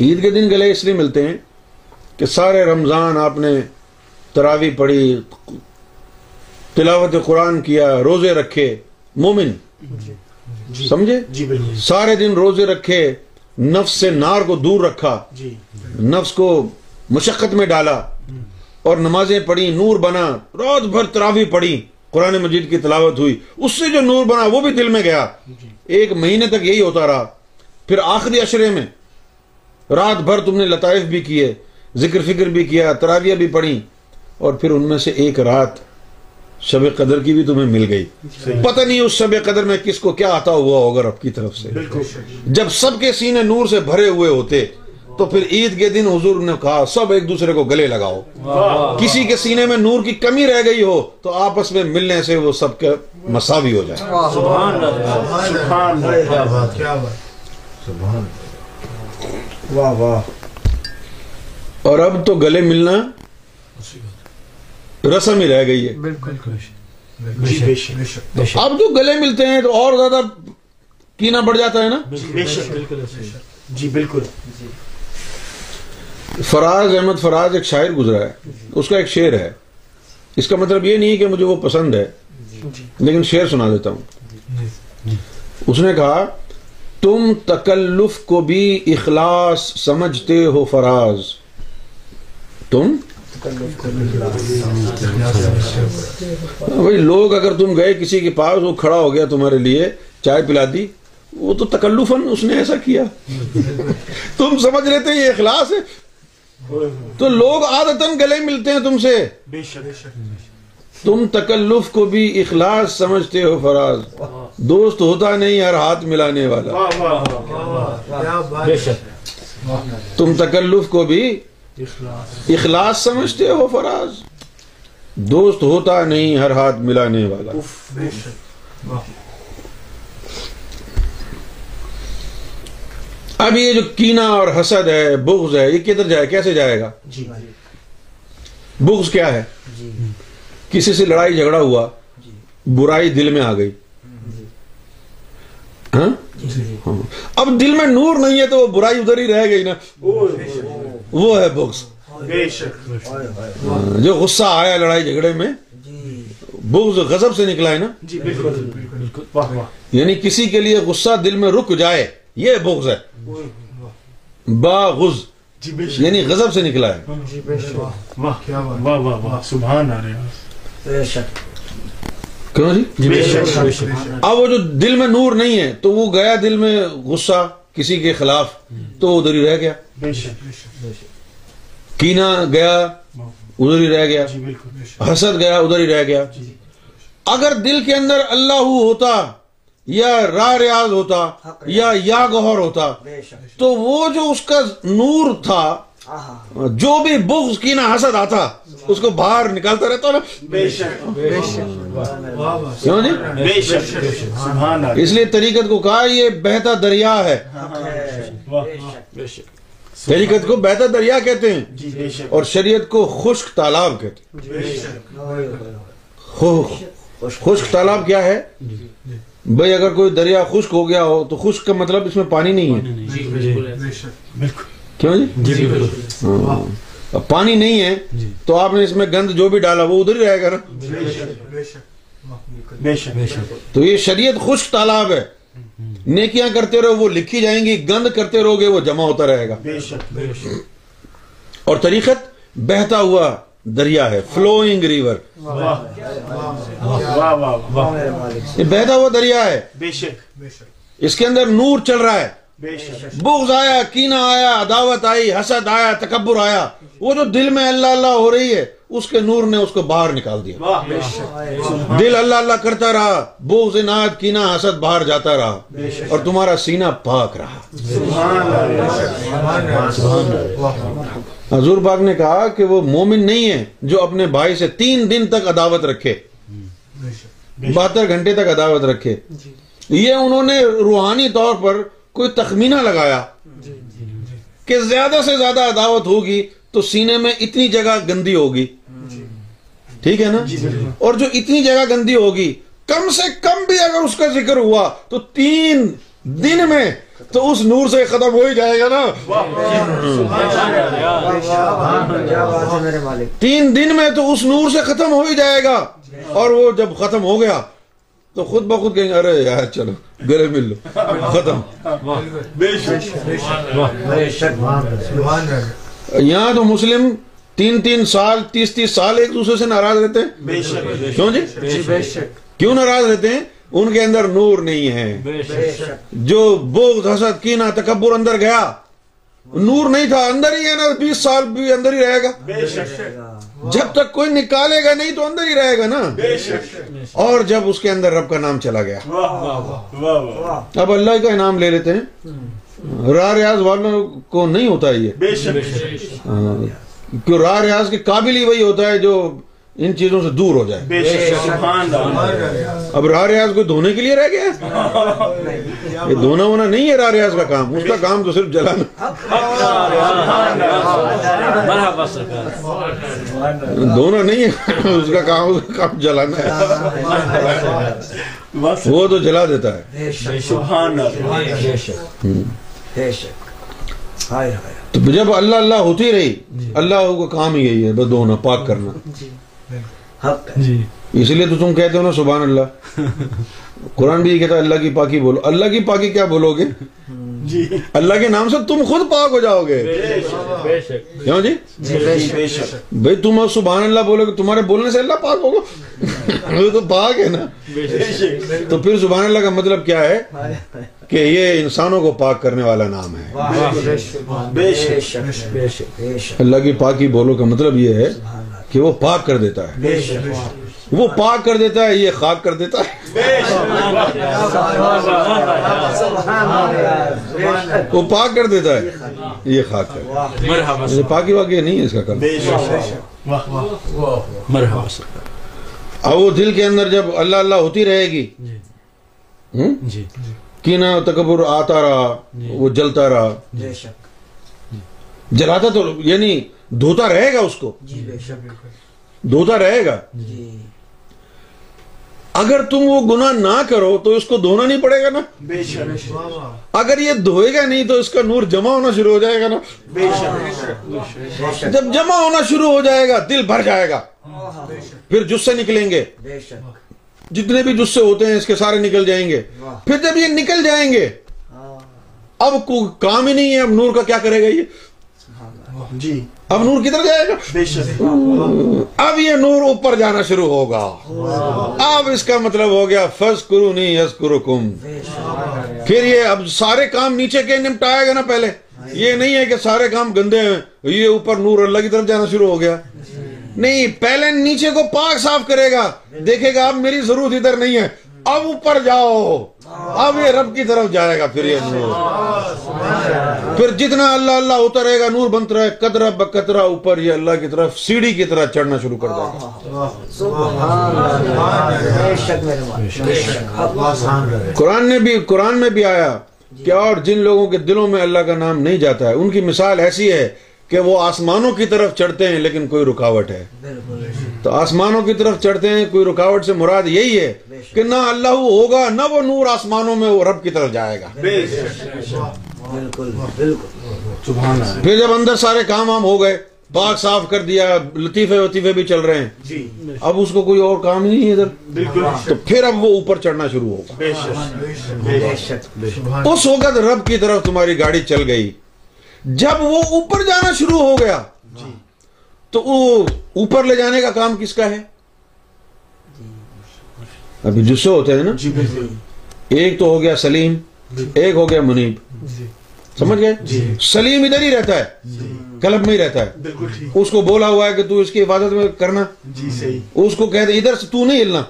عید کے دن گلے اس لیے ملتے ہیں کہ سارے رمضان آپ نے تراوی پڑھی تلاوت قرآن کیا روزے رکھے مومن جی، سمجھے سارے دن روزے رکھے نفس سے نار کو دور رکھا نفس کو مشقت میں ڈالا اور نمازیں پڑھی نور بنا روز بھر تراوی پڑھی قرآن مجید کی تلاوت ہوئی اس سے جو نور بنا وہ بھی دل میں گیا جی۔ ایک مہینے تک یہی ہوتا رہا پھر آخری اشرے میں رات بھر تم نے لطائف بھی کیے ذکر فکر بھی کیا تراویہ بھی پڑھی اور پھر ان میں سے ایک رات شب قدر کی بھی تمہیں مل گئی جی۔ پتہ نہیں اس شب قدر میں کس کو کیا آتا ہوا ہوگا رب کی طرف سے جب سب کے سینے نور سے بھرے ہوئے ہوتے تو پھر عید کے دن حضور نے کہا سب ایک دوسرے کو گلے لگاؤ کسی کے سینے میں نور کی کمی رہ گئی ہو تو آپس میں ملنے سے وہ سب کے مساوی ہو جائے واہ اور اب تو گلے ملنا رسم ہی رہ گئی ہے اب تو گلے ملتے ہیں تو اور زیادہ کینا بڑھ جاتا ہے نا جی، بالکل جی بالکل فراز احمد فراز ایک شاعر گزرا ہے اس کا ایک شعر ہے اس کا مطلب یہ نہیں کہ مجھے وہ پسند ہے لیکن شعر سنا دیتا ہوں اس نے کہا تم تم تکلف کو بھی اخلاص سمجھتے ہو فراز بھائی لوگ اگر تم گئے کسی کے پاس وہ کھڑا ہو گیا تمہارے لیے چائے پلا دی وہ تو تکلفن اس نے ایسا کیا تم سمجھ رہے تھے یہ اخلاص ہے تو لوگ عادتاً گلے ملتے ہیں تم سے تم تکلف کو بھی اخلاص سمجھتے ہو فراز دوست ہوتا نہیں ہر ہاتھ ملانے والا تم تکلف کو بھی اخلاص سمجھتے ہو فراز دوست ہوتا نہیں ہر ہاتھ ملانے والا اب یہ جو کینا اور حسد ہے بغض ہے یہ کدھر جائے کیسے جائے گا جی بغض کیا ہے جی۔ کسی سے لڑائی جھگڑا ہوا جی۔ برائی دل میں آ گئی ہاں؟ ہاں۔ اب دل میں نور نہیں ہے تو وہ برائی ادھر ہی رہ گئی نا وہ ہے بغض جو غصہ آیا لڑائی جھگڑے میں بغض غضب سے نکلا ہے نا یعنی کسی کے لیے غصہ دل میں رک جائے یہ بغض ہے باغز یعنی غزب سے نکلا ہے اب وہ جو دل میں نور نہیں ہے تو وہ گیا دل میں غصہ کسی کے خلاف تو ادھر ہی رہ گیا کینا گیا ادھر ہی رہ گیا جی، حسد گیا ادھر ہی رہ گیا جی۔ اگر دل کے اندر اللہ ہوتا یا را ریاض ہوتا یا یا گوہر ہوتا تو وہ جو اس کا نور تھا جو بھی بغض کی نہ حسد آتا اس کو باہر نکالتا رہتا بے شک اس لیے طریقت کو کہا یہ بہتا دریا ہے طریقت کو بہتا دریا کہتے ہیں جی، اور شریعت کو خشک تالاب کہتے ہیں خشک تالاب کیا ہے جی، جی۔ بھائی اگر کوئی دریا خشک ہو گیا ہو تو خشک کا مطلب اس میں پانی نہیں ہے جی، جی، کیوں جی, جی، ہاں۔ پانی نہیں ہے تو آپ نے اس میں گند جو بھی ڈالا وہ ادھر ہی رہے گا نا تو یہ شریعت خشک تالاب ہے نیکیاں کرتے رہو وہ لکھی جائیں گی گند کرتے رہو گے وہ جمع ہوتا رہے گا اور طریقت بہتا ہوا دریا ہے فلوئنگ ریور یہ بہتا ہوا دریا ہے بے شک اس کے اندر نور چل رہا ہے بغض آیا کینہ آیا عداوت آئی حسد آیا تکبر آیا وہ جو دل میں اللہ اللہ ہو رہی ہے اس کے نور نے اس کو باہر نکال دیا دل اللہ اللہ کرتا رہا بغض کینہ حسد باہر جاتا رہا اور تمہارا سینہ پاک رہا حضور باغ نے کہا کہ وہ مومن نہیں ہے جو اپنے بھائی سے تین دن تک عداوت رکھے بہتر گھنٹے تک عداوت رکھے جی۔ یہ انہوں نے روحانی طور پر کوئی تخمینہ لگایا جی، جی، جی۔ کہ زیادہ سے زیادہ عداوت ہوگی تو سینے میں اتنی جگہ گندی ہوگی ٹھیک ہے نا اور جو اتنی جگہ گندی ہوگی کم سے کم بھی اگر اس کا ذکر ہوا تو تین دن میں تو اس نور سے ختم ہو ہی جائے گا نا تین دن میں تو اس نور سے ختم ہو ہی جائے گا اور وہ جب ختم ہو گیا تو خود بخود کہیں گے ارے چلو مل لو ختم یہاں تو مسلم تین تین سال تیس تیس سال ایک دوسرے سے ناراض رہتے ہیں کیوں جی کیوں ناراض رہتے ہیں ان کے اندر نور نہیں ہے جو بغض حسد کینا تکبر اندر گیا نور نہیں تھا اندر ہی ہے نا بیس سال بھی اندر ہی رہے گا جب تک کوئی نکالے گا نہیں تو اندر ہی رہے گا نا اور جب اس کے اندر رب کا نام چلا گیا اب اللہ کا انعام لے لیتے ہیں را ریاض والوں کو نہیں ہوتا یہ ہاں، را ریاض کے قابل ہی وہی ہوتا ہے جو ان چیزوں سے دور ہو جائے اب راہ ریاض کوئی دھونے کے لیے رہ گیا یہ دھونا ہونا نہیں ہے راہ ریاض کا کام اس کا کام تو صرف جلانا دھونا نہیں ہے اس اس کا کا کام کام جلانا ہے وہ تو جلا دیتا ہے تو جب اللہ اللہ ہوتی رہی جی۔ اللہ کا کام ہی یہی ہے بس دھونا پاک کرنا جی۔ حق جی اسی لیے تو تم کہتے ہو نا سبحان اللہ [LAUGHS] قرآن بھی ہے اللہ کی پاکی بولو اللہ کی پاکی کیا بولو گے جی۔ اللہ کے نام سے تم خود پاک ہو جاؤ گے تم سبحان اللہ بولو گے تمہارے بولنے سے اللہ پاک ہوگا [LAUGHS] تو پاک ہے نا تو پھر سبحان اللہ کا مطلب کیا ہے کہ یہ انسانوں کو پاک کرنے والا نام ہے اللہ کی پاکی بولو کا مطلب یہ ہے کہ وہ پاک کر دیتا ہے وہ پاک کر دیتا ہے یہ خاک کر دیتا ہے وہ پاک کر دیتا ہے یہ خاک ہے پاکی واقعی نہیں ہے اس کا اب وہ دل کے اندر جب اللہ اللہ ہوتی رہے گی جی۔ جی، جی۔ کینا تکبر آتا رہا وہ جلتا رہا جلاتا تو یعنی دھوتا رہے گا اس کو جی، دھوتا رہے گا جی۔ اگر تم وہ گناہ نہ کرو تو اس کو دھونا نہیں پڑے گا نا اگر یہ دھوئے گا نہیں تو اس کا نور جمع ہونا شروع ہو جائے گا نا جب جمع ہونا شروع ہو جائے گا دل بھر جائے گا ہاں، ہاں، ہاں۔ پھر جسے نکلیں گے جتنے بھی جسے ہوتے ہیں اس کے سارے نکل جائیں گے پھر جب یہ نکل جائیں گے اب کام ہی نہیں ہے اب نور کا کیا کرے گا یہ جی اب نور کدھر جائے گا اب یہ نور اوپر جانا شروع ہوگا اب اس کا مطلب ہو گیا پھر یہ اب سارے کام نیچے کے نمٹائے گا نا پہلے یہ نہیں ہے کہ سارے کام گندے ہیں یہ اوپر نور اللہ کی طرف جانا شروع ہو گیا نہیں پہلے نیچے کو پاک صاف کرے گا دیکھے گا اب میری ضرورت ادھر نہیں ہے اب اوپر جاؤ اب یہ رب کی طرف جائے گا پھر یہ نور پھر جتنا اللہ اللہ اترے گا نور بنتا قدرہ بقدرہ اوپر یہ اللہ کی طرف سیڑھی کی طرح چڑھنا شروع کر گا قرآن نے بھی قرآن میں بھی آیا کہ اور جن لوگوں کے دلوں میں اللہ کا نام نہیں جاتا ہے ان کی مثال ایسی ہے کہ وہ آسمانوں کی طرف چڑھتے ہیں لیکن کوئی رکاوٹ ہے تو آسمانوں کی طرف چڑھتے ہیں کوئی رکاوٹ سے مراد یہی ہے کہ نہ اللہ ہوگا نہ وہ نور آسمانوں میں وہ رب کی طرف جائے گا پھر جب اندر سارے کام وام ہو گئے باغ صاف کر دیا لطیفے وطیفے بھی چل رہے ہیں جی۔ اب اس کو کوئی اور کام نہیں ہے تو پھر اب وہ اوپر چڑھنا شروع ہوگا اس وقت رب کی طرف تمہاری گاڑی چل گئی جب وہ اوپر جانا شروع ہو گیا جی۔ تو اوپر لے جانے کا کام کس کا ہے ابھی جسے ہوتے ہیں نا جی، ایک تو ہو گیا سلیم ایک ہو گیا منیب جی۔ سمجھ گئے سلیم ادھر ہی رہتا ہے کلب میں ہی رہتا ہے اس کو بولا ہوا ہے کہ تو اس کی حفاظت میں کرنا اس کو کہتے ادھر سے تو نہیں ہلنا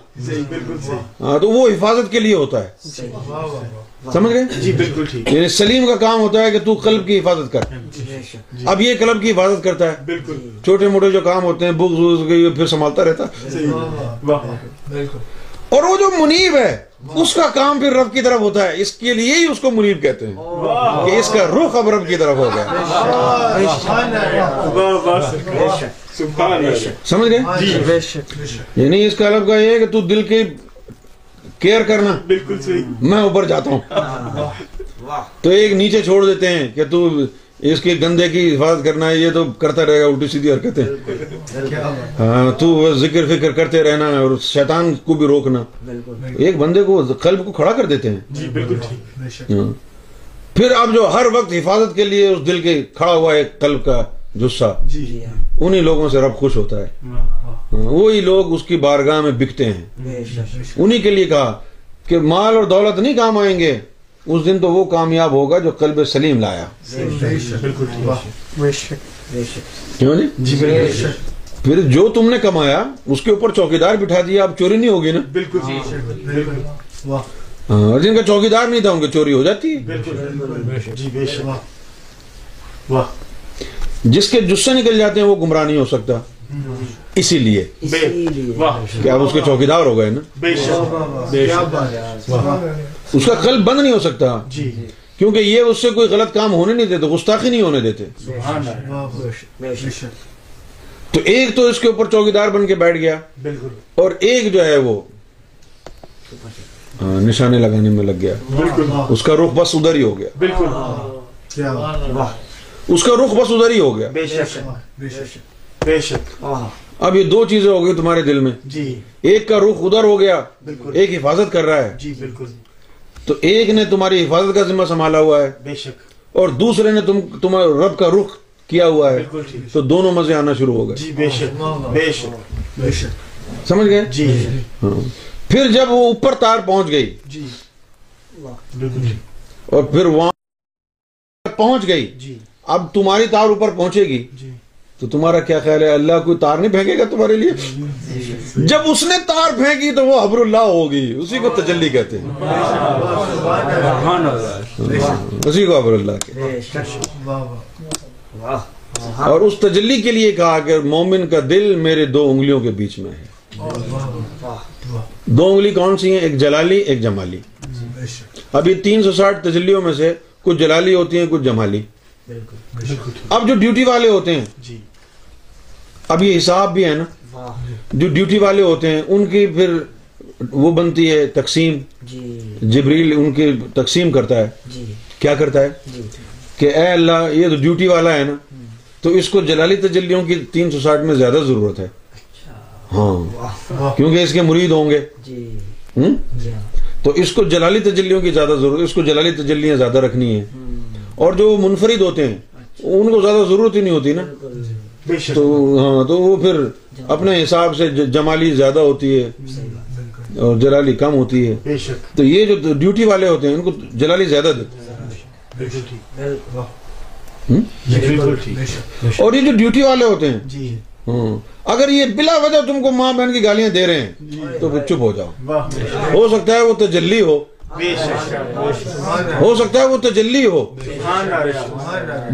ہاں تو وہ حفاظت کے لیے ہوتا ہے سمجھ گئے جی بالکل ٹھیک یعنی سلیم کا کام ہوتا ہے کہ تو قلب کی حفاظت کر ہاں جی، جی۔ اب یہ قلب کی حفاظت کرتا ہے بالکل چھوٹے موٹے جو کام ہوتے ہیں بغض پھر سنبھالتا رہتا ہے اور وہ جو منیب ہے اس کا کام پھر رب کی طرف ہوتا ہے اس کے لیے ہی اس کو منیب کہتے ہیں کہ اس کا رخ اب رب کی طرف ہو گیا سمجھ گئے ہاں جی۔ یعنی اس کا الب کا یہ ہے کہ تو دل کے کیئر کرنا بالکل صحیح میں اوپر جاتا ہوں تو تو ایک نیچے چھوڑ دیتے ہیں کہ اس کے گندے کی حفاظت کرنا ہے یہ تو کرتا رہے گا الٹی سیدھی ہاں تو ذکر فکر کرتے رہنا اور شیطان کو بھی روکنا ایک بندے کو قلب کو کھڑا کر دیتے ہیں جی، ہاں۔ پھر آپ جو ہر وقت حفاظت کے لیے اس دل کے کھڑا ہوا ہے قلب کا جسا جی، جی، ہاں۔ انہی لوگوں سے رب خوش ہوتا ہے ہاں، ہاں۔ وہی لوگ اس کی بارگاہ میں بکتے ہیں انہی کے لیے کہا کہ مال اور دولت نہیں کام آئیں گے اس دن تو وہ کامیاب ہوگا جو قلب سلیم لایا جی۔ کیوں جی پھر جو تم نے کمایا اس کے اوپر چوکی دار بٹھا دیا اب چوری نہیں ہوگی نا بالکل جن کا چوکی دار نہیں تھا ان کی چوری ہو جاتی ہے جس کے جس سے نکل جاتے ہیں وہ گمراہ نہیں ہو سکتا اسی لیے اس کے چوکیدار ہو گئے نا اس کا قلب بند نہیں ہو سکتا جی۔ کیونکہ یہ اس سے کوئی غلط کام ہونے نہیں دیتے گستاخی نہیں ہونے دیتے تو ایک تو اس کے اوپر چوکیدار بن کے بیٹھ گیا اور ایک جو ہے وہ ہاں، نشانے لگانے میں لگ گیا اس کا رخ بس ادھر ہی ہو گیا بالکل اس کا رخ بس ادھر ہی ہو گیا ہاں۔ اب یہ دو چیزیں ہو گئی تمہارے دل میں جی۔ ایک کا رخ ادھر ہو گیا بالکل ایک حفاظت کر رہا ہے جی، تو ایک نے تمہاری حفاظت کا ذمہ سنبھالا ہوا ہے بے شک اور دوسرے نے رب کا رخ کیا ہوا ہے تو دونوں مزے آنا شروع ہو جی بے شک بے شک سمجھ گئے جی ہاں۔ پھر جب وہ اوپر تار پہنچ گئی جی اور پھر وہاں پہنچ گئی جی۔ اب تمہاری تار اوپر پہنچے گی جی۔ تو تمہارا کیا خیال ہے اللہ کوئی تار نہیں پھینکے گا تمہارے لیے جب اس نے تار پھینکی تو وہ حبر اللہ ہوگی اسی کو تجلی کہتے ہیں اسی کو حبر اللہ ابرال اور اس تجلی کے لیے کہا کہ مومن کا دل میرے دو انگلیوں کے بیچ میں ہے دو انگلی کون سی ہیں ایک جلالی ایک جمالی جی، ابھی تین سو ساٹھ تجلیوں میں سے کچھ جلالی ہوتی ہیں کچھ جمالی بالکل اب جو ڈیوٹی والے ہوتے ہیں جی۔ اب یہ حساب بھی ہے نا جو ڈیوٹی والے ہوتے ہیں ان کی پھر وہ بنتی ہے تقسیم جی۔ جبریل ان کی تقسیم کرتا ہے جی۔ کیا کرتا ہے کہ اے اللہ یہ تو ڈیوٹی والا ہے نا تو اس کو جلالی تجلیوں کی تین سو ساٹھ میں زیادہ ضرورت ہے اچھا۔ ہاں کیونکہ اس کے مرید ہوں گے تو اس کو جلالی تجلیوں کی زیادہ ضرورت اس کو جلالی تجلیاں زیادہ رکھنی ہے اور جو منفرد ہوتے ہیں ان کو زیادہ ضرورت ہی نہیں ہوتی نا تو ہاں تو وہ پھر اپنے حساب سے جمالی زیادہ ہوتی ہے اور جلالی کم ہوتی ہے تو یہ جو ڈیوٹی والے ہوتے ہیں ان کو جلالی زیادہ دیتے جی، اور یہ جو ڈیوٹی والے ہوتے ہیں جی۔ ہاں، اگر یہ بلا وجہ تم کو ماں بہن کی گالیاں دے رہے ہیں جی۔ تو چپ ہو جاؤ ہو سکتا ہے وہ تجلی ہو ہو سکتا ہے وہ تجلی ہو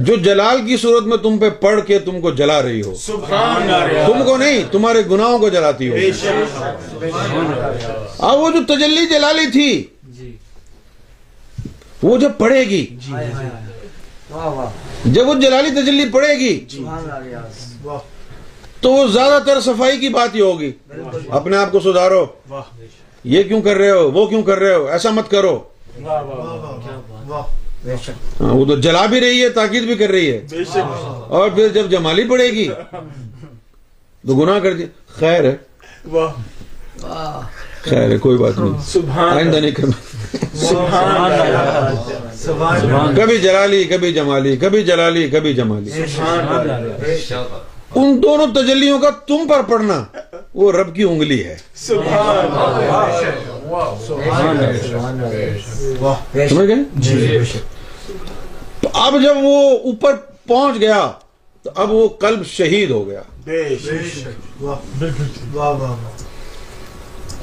جو جلال کی صورت میں تم پہ پڑھ کے تم کو جلا رہی ہو تم کو نہیں تمہارے گناہوں کو جلاتی ہو اب وہ جو تجلی جلالی تھی وہ جب پڑھے گی جب وہ جلالی تجلی پڑھے گی تو وہ زیادہ تر صفائی کی بات ہی ہوگی اپنے آپ کو سدھارو یہ کیوں کر رہے ہو وہ کیوں کر رہے ہو ایسا مت کرو ہاں، وہ تو جلا بھی رہی ہے تاکید بھی کر رہی ہے اور پھر جب جمالی پڑے گی تو گناہ کر دی خیر ہے خیر ہے کوئی بات نہیں آئندہ نہیں کرنا کبھی جلالی کبھی جمالی کبھی جلالی کبھی جمالی ان دونوں تجلیوں کا تم پر پڑنا وہ رب کی انگلی ہے جی، جی، اب جب وہ اوپر پہنچ گیا تو اب وہ قلب شہید ہو گیا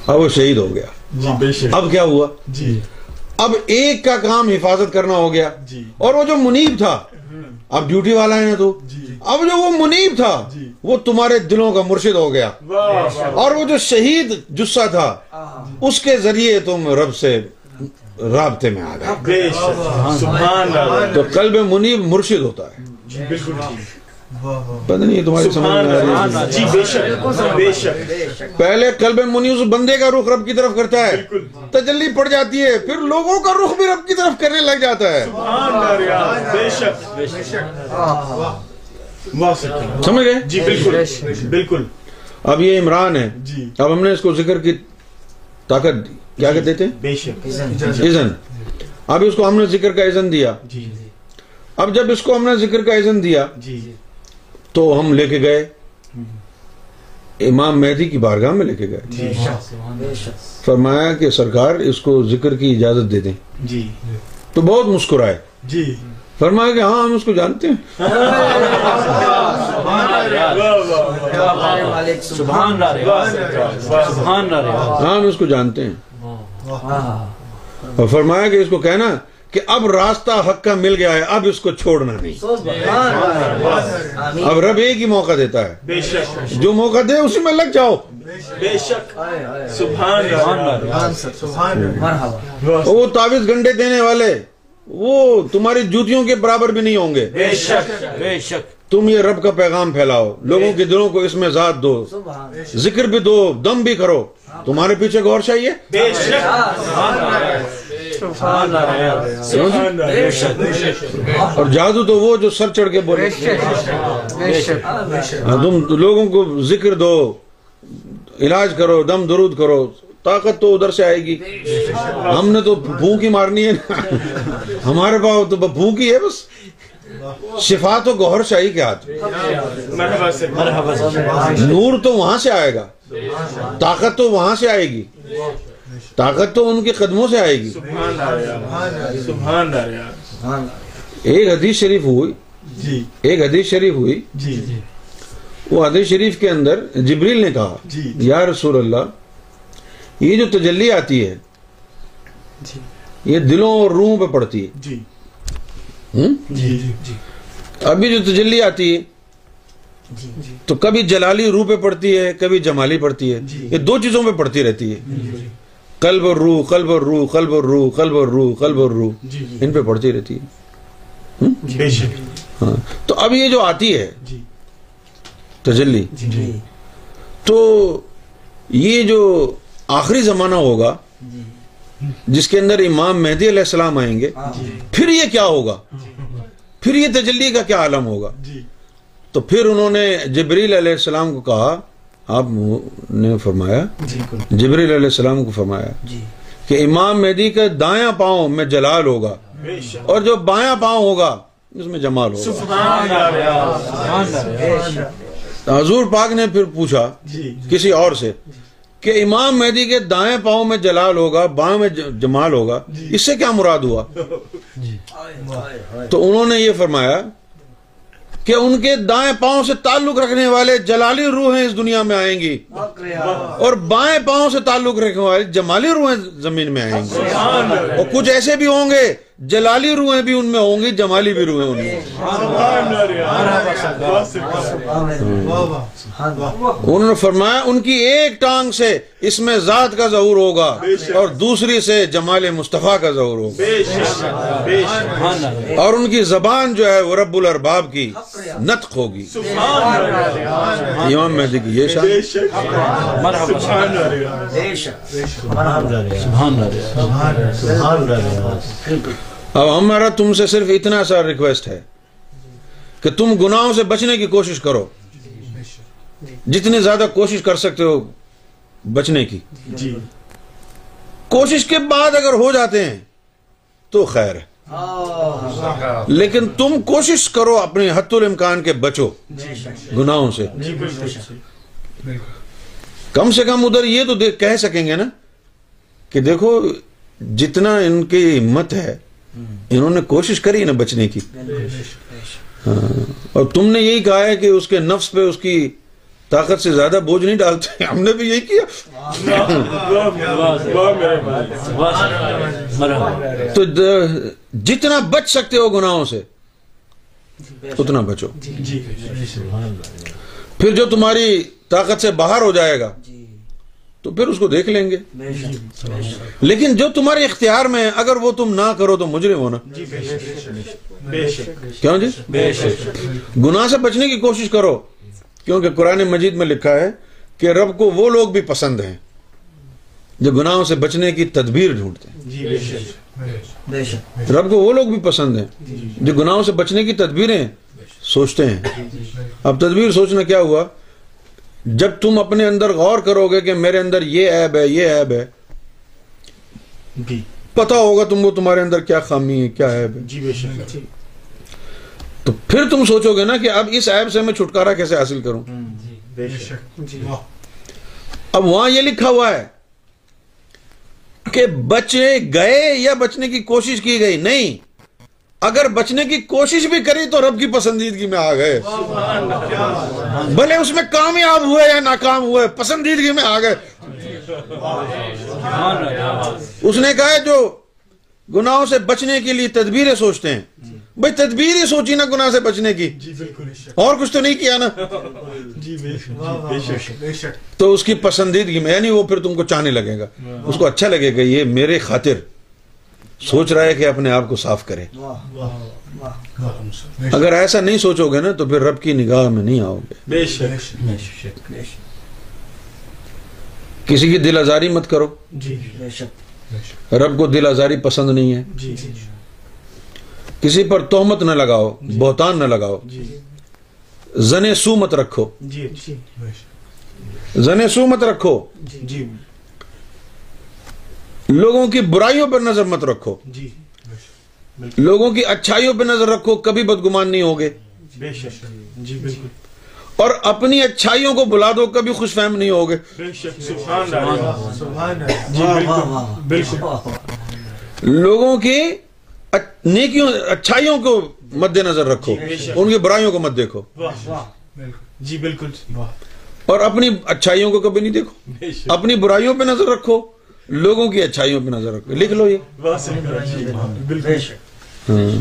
اب وہ شہید ہو گیا جی، اب کیا ہوا اب ایک کا کام حفاظت کرنا ہو گیا اور وہ جو منیب تھا اب ڈیوٹی والا ہے نا تو جی۔ اب جو وہ منیب تھا جی۔ وہ تمہارے دلوں کا مرشد ہو گیا اور وہ جو شہید جسہ تھا اس کے ذریعے تم رب سے رابطے میں آ گئے تو قلب منیب مرشد ہوتا ہے جی، پتہ نہیں تمہاری سمجھ میں آ رہی ہے جی، پہلے قلب اس بندے کا رخ رب کی طرف کرتا ہے تجلی پڑ جاتی ہے پھر لوگوں کا رخ بھی رب کی طرف کرنے لگ جاتا ہے سمجھ گئے جی، بالکل اب یہ عمران ہے جی۔ اب ہم نے اس کو ذکر کی طاقت دی کیا کہتے ہیں اب اس کو ہم نے ذکر کا دیا اب جب اس کو ہم نے ذکر کا ایزن دیا تو ہم لے کے گئے امام مہدی کی بارگاہ میں لے کے گئے جی، فرمایا کہ سرکار اس کو ذکر کی اجازت دے دیں جی تو بہت مسکرائے جی فرمایا کہ ہاں ہم اس کو جانتے ہیں ہاں ہم اس کو جانتے ہیں اور فرمایا کہ اس کو کہنا کہ اب راستہ حق کا مل گیا ہے اب اس کو چھوڑنا نہیں اب رب ایک ہی موقع دیتا ہے جو موقع دے اسی میں لگ جاؤ شک وہ تعویز گھنٹے دینے والے وہ تمہاری جوتیوں کے برابر بھی نہیں ہوں گے بے بے شک شک تم یہ رب کا پیغام پھیلاؤ لوگوں کے دلوں کو اس میں ذات دو ذکر بھی دو دم بھی کرو تمہارے پیچھے غور چاہیے اور جادو تو وہ جو سر چڑھ کے بولے تم لوگوں کو ذکر دو علاج کرو دم درود کرو طاقت تو ادھر سے آئے گی ہم نے تو بھوکی مارنی ہے ہمارے پاس تو بھوکی ہے بس شفا تو گوہر شاہی کے ہاتھ نور تو وہاں سے آئے گا طاقت تو وہاں سے آئے گی طاقت تو ان کے قدموں سے آئے گی ایک حدیث شریف ہوئی جی۔ ایک حدیث شریف ہوئی جی، جی۔ وہ حدیث شریف کے اندر جبریل نے کہا یا رسول اللہ یہ جو تجلی آتی ہے یہ دلوں اور روحوں پہ پڑتی ہے ابھی جو تجلی آتی ہے تو کبھی جلالی روح پہ پڑتی ہے کبھی جمالی پڑتی ہے یہ دو چیزوں پہ پڑتی رہتی ہے قلب اور روح قلب اور روح قلب اور روح قلب اور روح قلب اور روح جی، جی۔ ان پہ پڑھتی رہتی ہے جی۔ ہاں۔ تو اب یہ جو آتی ہے تجلی تو یہ جو آخری زمانہ ہوگا جس کے اندر امام مہدی علیہ السلام آئیں گے ہاں۔ پھر یہ کیا ہوگا پھر یہ تجلی کا کیا عالم ہوگا تو پھر انہوں نے جبریل علیہ السلام کو کہا آپ نے فرمایا جی، جبریل علیہ السلام کو فرمایا جی۔ کہ امام مہدی کے دایاں پاؤں میں جلال ہوگا اور جو بایاں پاؤں ہوگا اس میں جمال ہوگا حضور پاک نے پھر پوچھا جی، کسی اور سے کہ امام مہدی کے دائیں پاؤں میں جلال ہوگا بائیں میں جمال ہوگا اس سے کیا مراد ہوا تو انہوں نے یہ فرمایا کہ ان کے دائیں پاؤں سے تعلق رکھنے والے جلالی روحیں اس دنیا میں آئیں گی اور بائیں پاؤں سے تعلق رکھنے والے جمالی روحیں زمین میں آئیں گی اور کچھ ایسے بھی ہوں گے جلالی روحیں بھی ان میں ہوں گی جمالی بھی روحیں ان میں ہاں جی۔ انہوں نے فرمایا ان کی ایک ٹانگ سے اس میں ذات کا ظہور ہوگا اور دوسری سے جمال مصطفیٰ کا ظہور ہوگا اور ان کی زبان جو ہے وہ رب الارباب کی نتخ ہوگی امام مہدی کی یہ اب ہمارا تم سے صرف اتنا سا ریکویسٹ ہے کہ تم گناہوں سے بچنے کی کوشش کرو جتنی زیادہ کوشش کر سکتے ہو بچنے کی جی۔ کوشش کے بعد اگر ہو جاتے ہیں تو خیر ہے لیکن تم کوشش کرو اپنے حت الامکان کے بچو جی، گناہوں سے جی، کم سے کم ادھر یہ تو کہہ سکیں گے نا کہ دیکھو جتنا ان کی ہمت ہے انہوں نے کوشش کری نا بچنے کی ہاں۔ اور تم نے یہی کہا ہے کہ اس کے نفس پہ اس کی طاقت سے زیادہ بوجھ نہیں ڈالتے ہم نے بھی یہی کیا تو جتنا بچ سکتے ہو گناہوں سے اتنا بچو پھر جو تمہاری طاقت سے باہر ہو جائے گا تو پھر اس کو دیکھ لیں گے لیکن جو تمہارے اختیار میں اگر وہ تم نہ کرو تو مجھے ہونا کیوں جی گناہ سے بچنے کی کوشش کرو کیونکہ قرآن مجید میں لکھا ہے کہ رب کو وہ لوگ بھی پسند ہیں جو گناہوں سے بچنے کی تدبیر ڈھونڈتے ہیں جی، رب کو وہ لوگ بھی پسند ہیں جو گناہوں سے بچنے کی تدبیریں سوچتے ہیں اب تدبیر سوچنا کیا ہوا جب تم اپنے اندر غور کرو گے کہ میرے اندر یہ عیب ہے یہ عیب ہے جی۔ پتا ہوگا تم کو تمہارے اندر کیا خامی ہے کیا عیب ہے جی، تو پھر تم سوچو گے نا کہ اب اس ایپ سے میں چھٹکارا کیسے حاصل کروں جی، جی۔ اب وہاں یہ لکھا ہوا ہے کہ بچے گئے یا بچنے کی کوشش کی گئی نہیں اگر بچنے کی کوشش بھی کری تو رب کی پسندیدگی میں آ گئے بھلے اس میں کامیاب ہوئے یا ناکام ہوئے پسندیدگی میں آ گئے اس نے کہا جو گناہوں سے بچنے کے لیے تدبیریں سوچتے ہیں جی۔ بھائی تدبیر ہی سوچی نا گناہ سے بچنے کی جی، اور کچھ تو نہیں کیا نا تو اس کی پسندیدگی میں یعنی وہ پھر تم کو چاہنے لگے گا ہاں، ہاں۔ اس کو اچھا لگے گا یہ میرے خاطر سوچ رہا ہے کہ اپنے آپ کو صاف کرے اگر ایسا نہیں سوچو گے نا تو پھر رب کی نگاہ میں نہیں آؤ گے کسی کی دل آزاری مت کرو جی، جی، رب کو دل آزاری پسند نہیں ہے کسی پر تہمت نہ لگاؤ بہتان نہ لگاؤ زن سو مت رکھو زن سو مت رکھو لوگوں کی برائیوں پر نظر مت رکھو لوگوں کی اچھائیوں پہ نظر رکھو کبھی بدگمان نہیں ہوگے اور اپنی اچھائیوں کو بلا دو کبھی خوش فہم نہیں ہوگے لوگوں کی نیکیوں اچھائیوں کو مد نظر رکھو جی، ان کی برائیوں کو مت دیکھو جی بالکل اور اپنی اچھائیوں کو کبھی نہیں دیکھو اپنی برائیوں پہ نظر رکھو لوگوں کی اچھائیوں پہ نظر رکھو لکھ لو یہ جی، ہاں۔ ہاں۔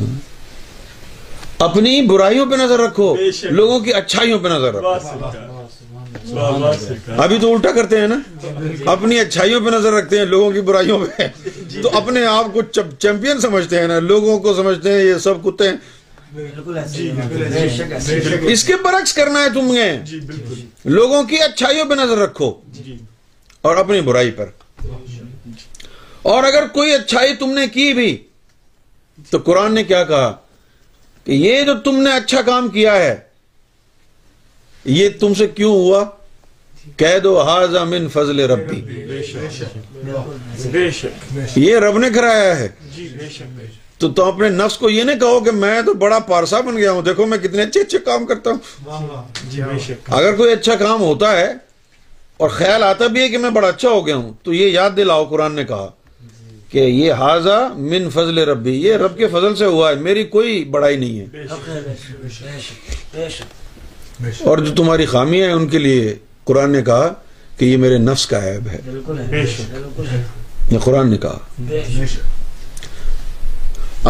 اپنی برائیوں پہ نظر رکھو لوگوں کی اچھائیوں پہ نظر رکھو ابھی تو الٹا کرتے ہیں نا اپنی اچھائیوں پہ نظر رکھتے ہیں لوگوں کی برائیوں پہ تو اپنے آپ کو چیمپئن سمجھتے ہیں نا لوگوں کو سمجھتے ہیں یہ سب کتے ہیں اس کے برعکس کرنا ہے تم نے جی، لوگوں کی اچھائیوں پہ نظر رکھو جی۔ اور اپنی برائی پر اور اگر کوئی اچھائی تم نے کی بھی تو قرآن نے کیا کہا کہ یہ جو تم نے اچھا کام کیا ہے یہ تم سے کیوں ہوا کہہ دو من فضل ربی یہ رب نے کرایا ہے جی، تو اپنے نفس کو یہ نہیں کہو کہ میں تو بڑا پارسا بن گیا ہوں دیکھو میں کتنے اچھے اچھے کام کرتا ہوں جی، اگر کوئی اچھا کام ہوتا ہے اور خیال آتا بھی ہے کہ میں بڑا اچھا ہو گیا ہوں تو یہ یاد دلاؤ قرآن نے کہا کہ یہ حاضہ من فضل ربی یہ رب کے فضل سے ہوا ہے میری کوئی بڑائی نہیں ہے اور جو تمہاری خامی ہے ان کے لیے قرآن نے کہا کہ یہ میرے نفس کا عیب ہے یہ قرآن نے کہا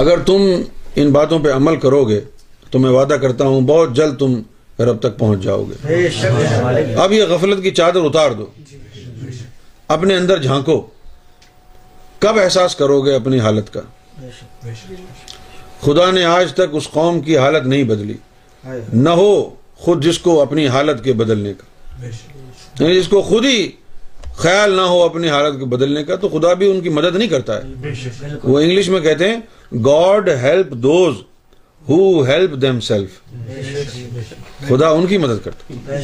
اگر تم ان باتوں پہ عمل کرو گے تو میں وعدہ کرتا ہوں بہت جلد تم رب تک پہنچ جاؤ گے اب یہ غفلت کی چادر اتار دو جی، اپنے اندر جھانکو کب احساس کرو گے اپنی حالت کا خدا نے آج تک اس قوم کی حالت نہیں بدلی نہ ہو خود جس کو اپنی حالت کے بدلنے کا یعنی جس کو خود ہی خیال نہ ہو اپنی حالت کے بدلنے کا تو خدا بھی ان کی مدد نہیں کرتا ہے وہ انگلش میں کہتے ہیں God help those who help themselves خدا ان کی مدد کرتا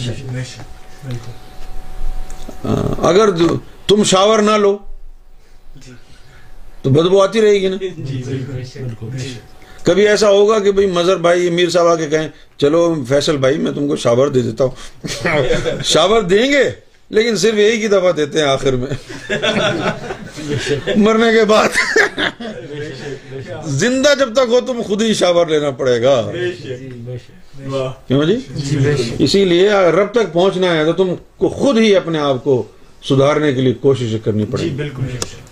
اگر تم شاور نہ لو تو بدبو آتی رہے گی نا جی، کبھی ایسا ہوگا کہ بھائی بھائی صاحب کہیں چلو فیصل میں تم کو شاور دے دیتا ہوں [LAUGHS] شاور دیں گے لیکن صرف یہی دفعہ دیتے ہیں آخر میں [LAUGHS] مرنے کے بعد زندہ جب تک ہو تم خود ہی شاور لینا پڑے گا کیوں جی اسی لیے رب تک پہنچنا ہے تو تم کو خود ہی اپنے آپ کو سدھارنے کے لیے کوشش کرنی پڑے گی جی،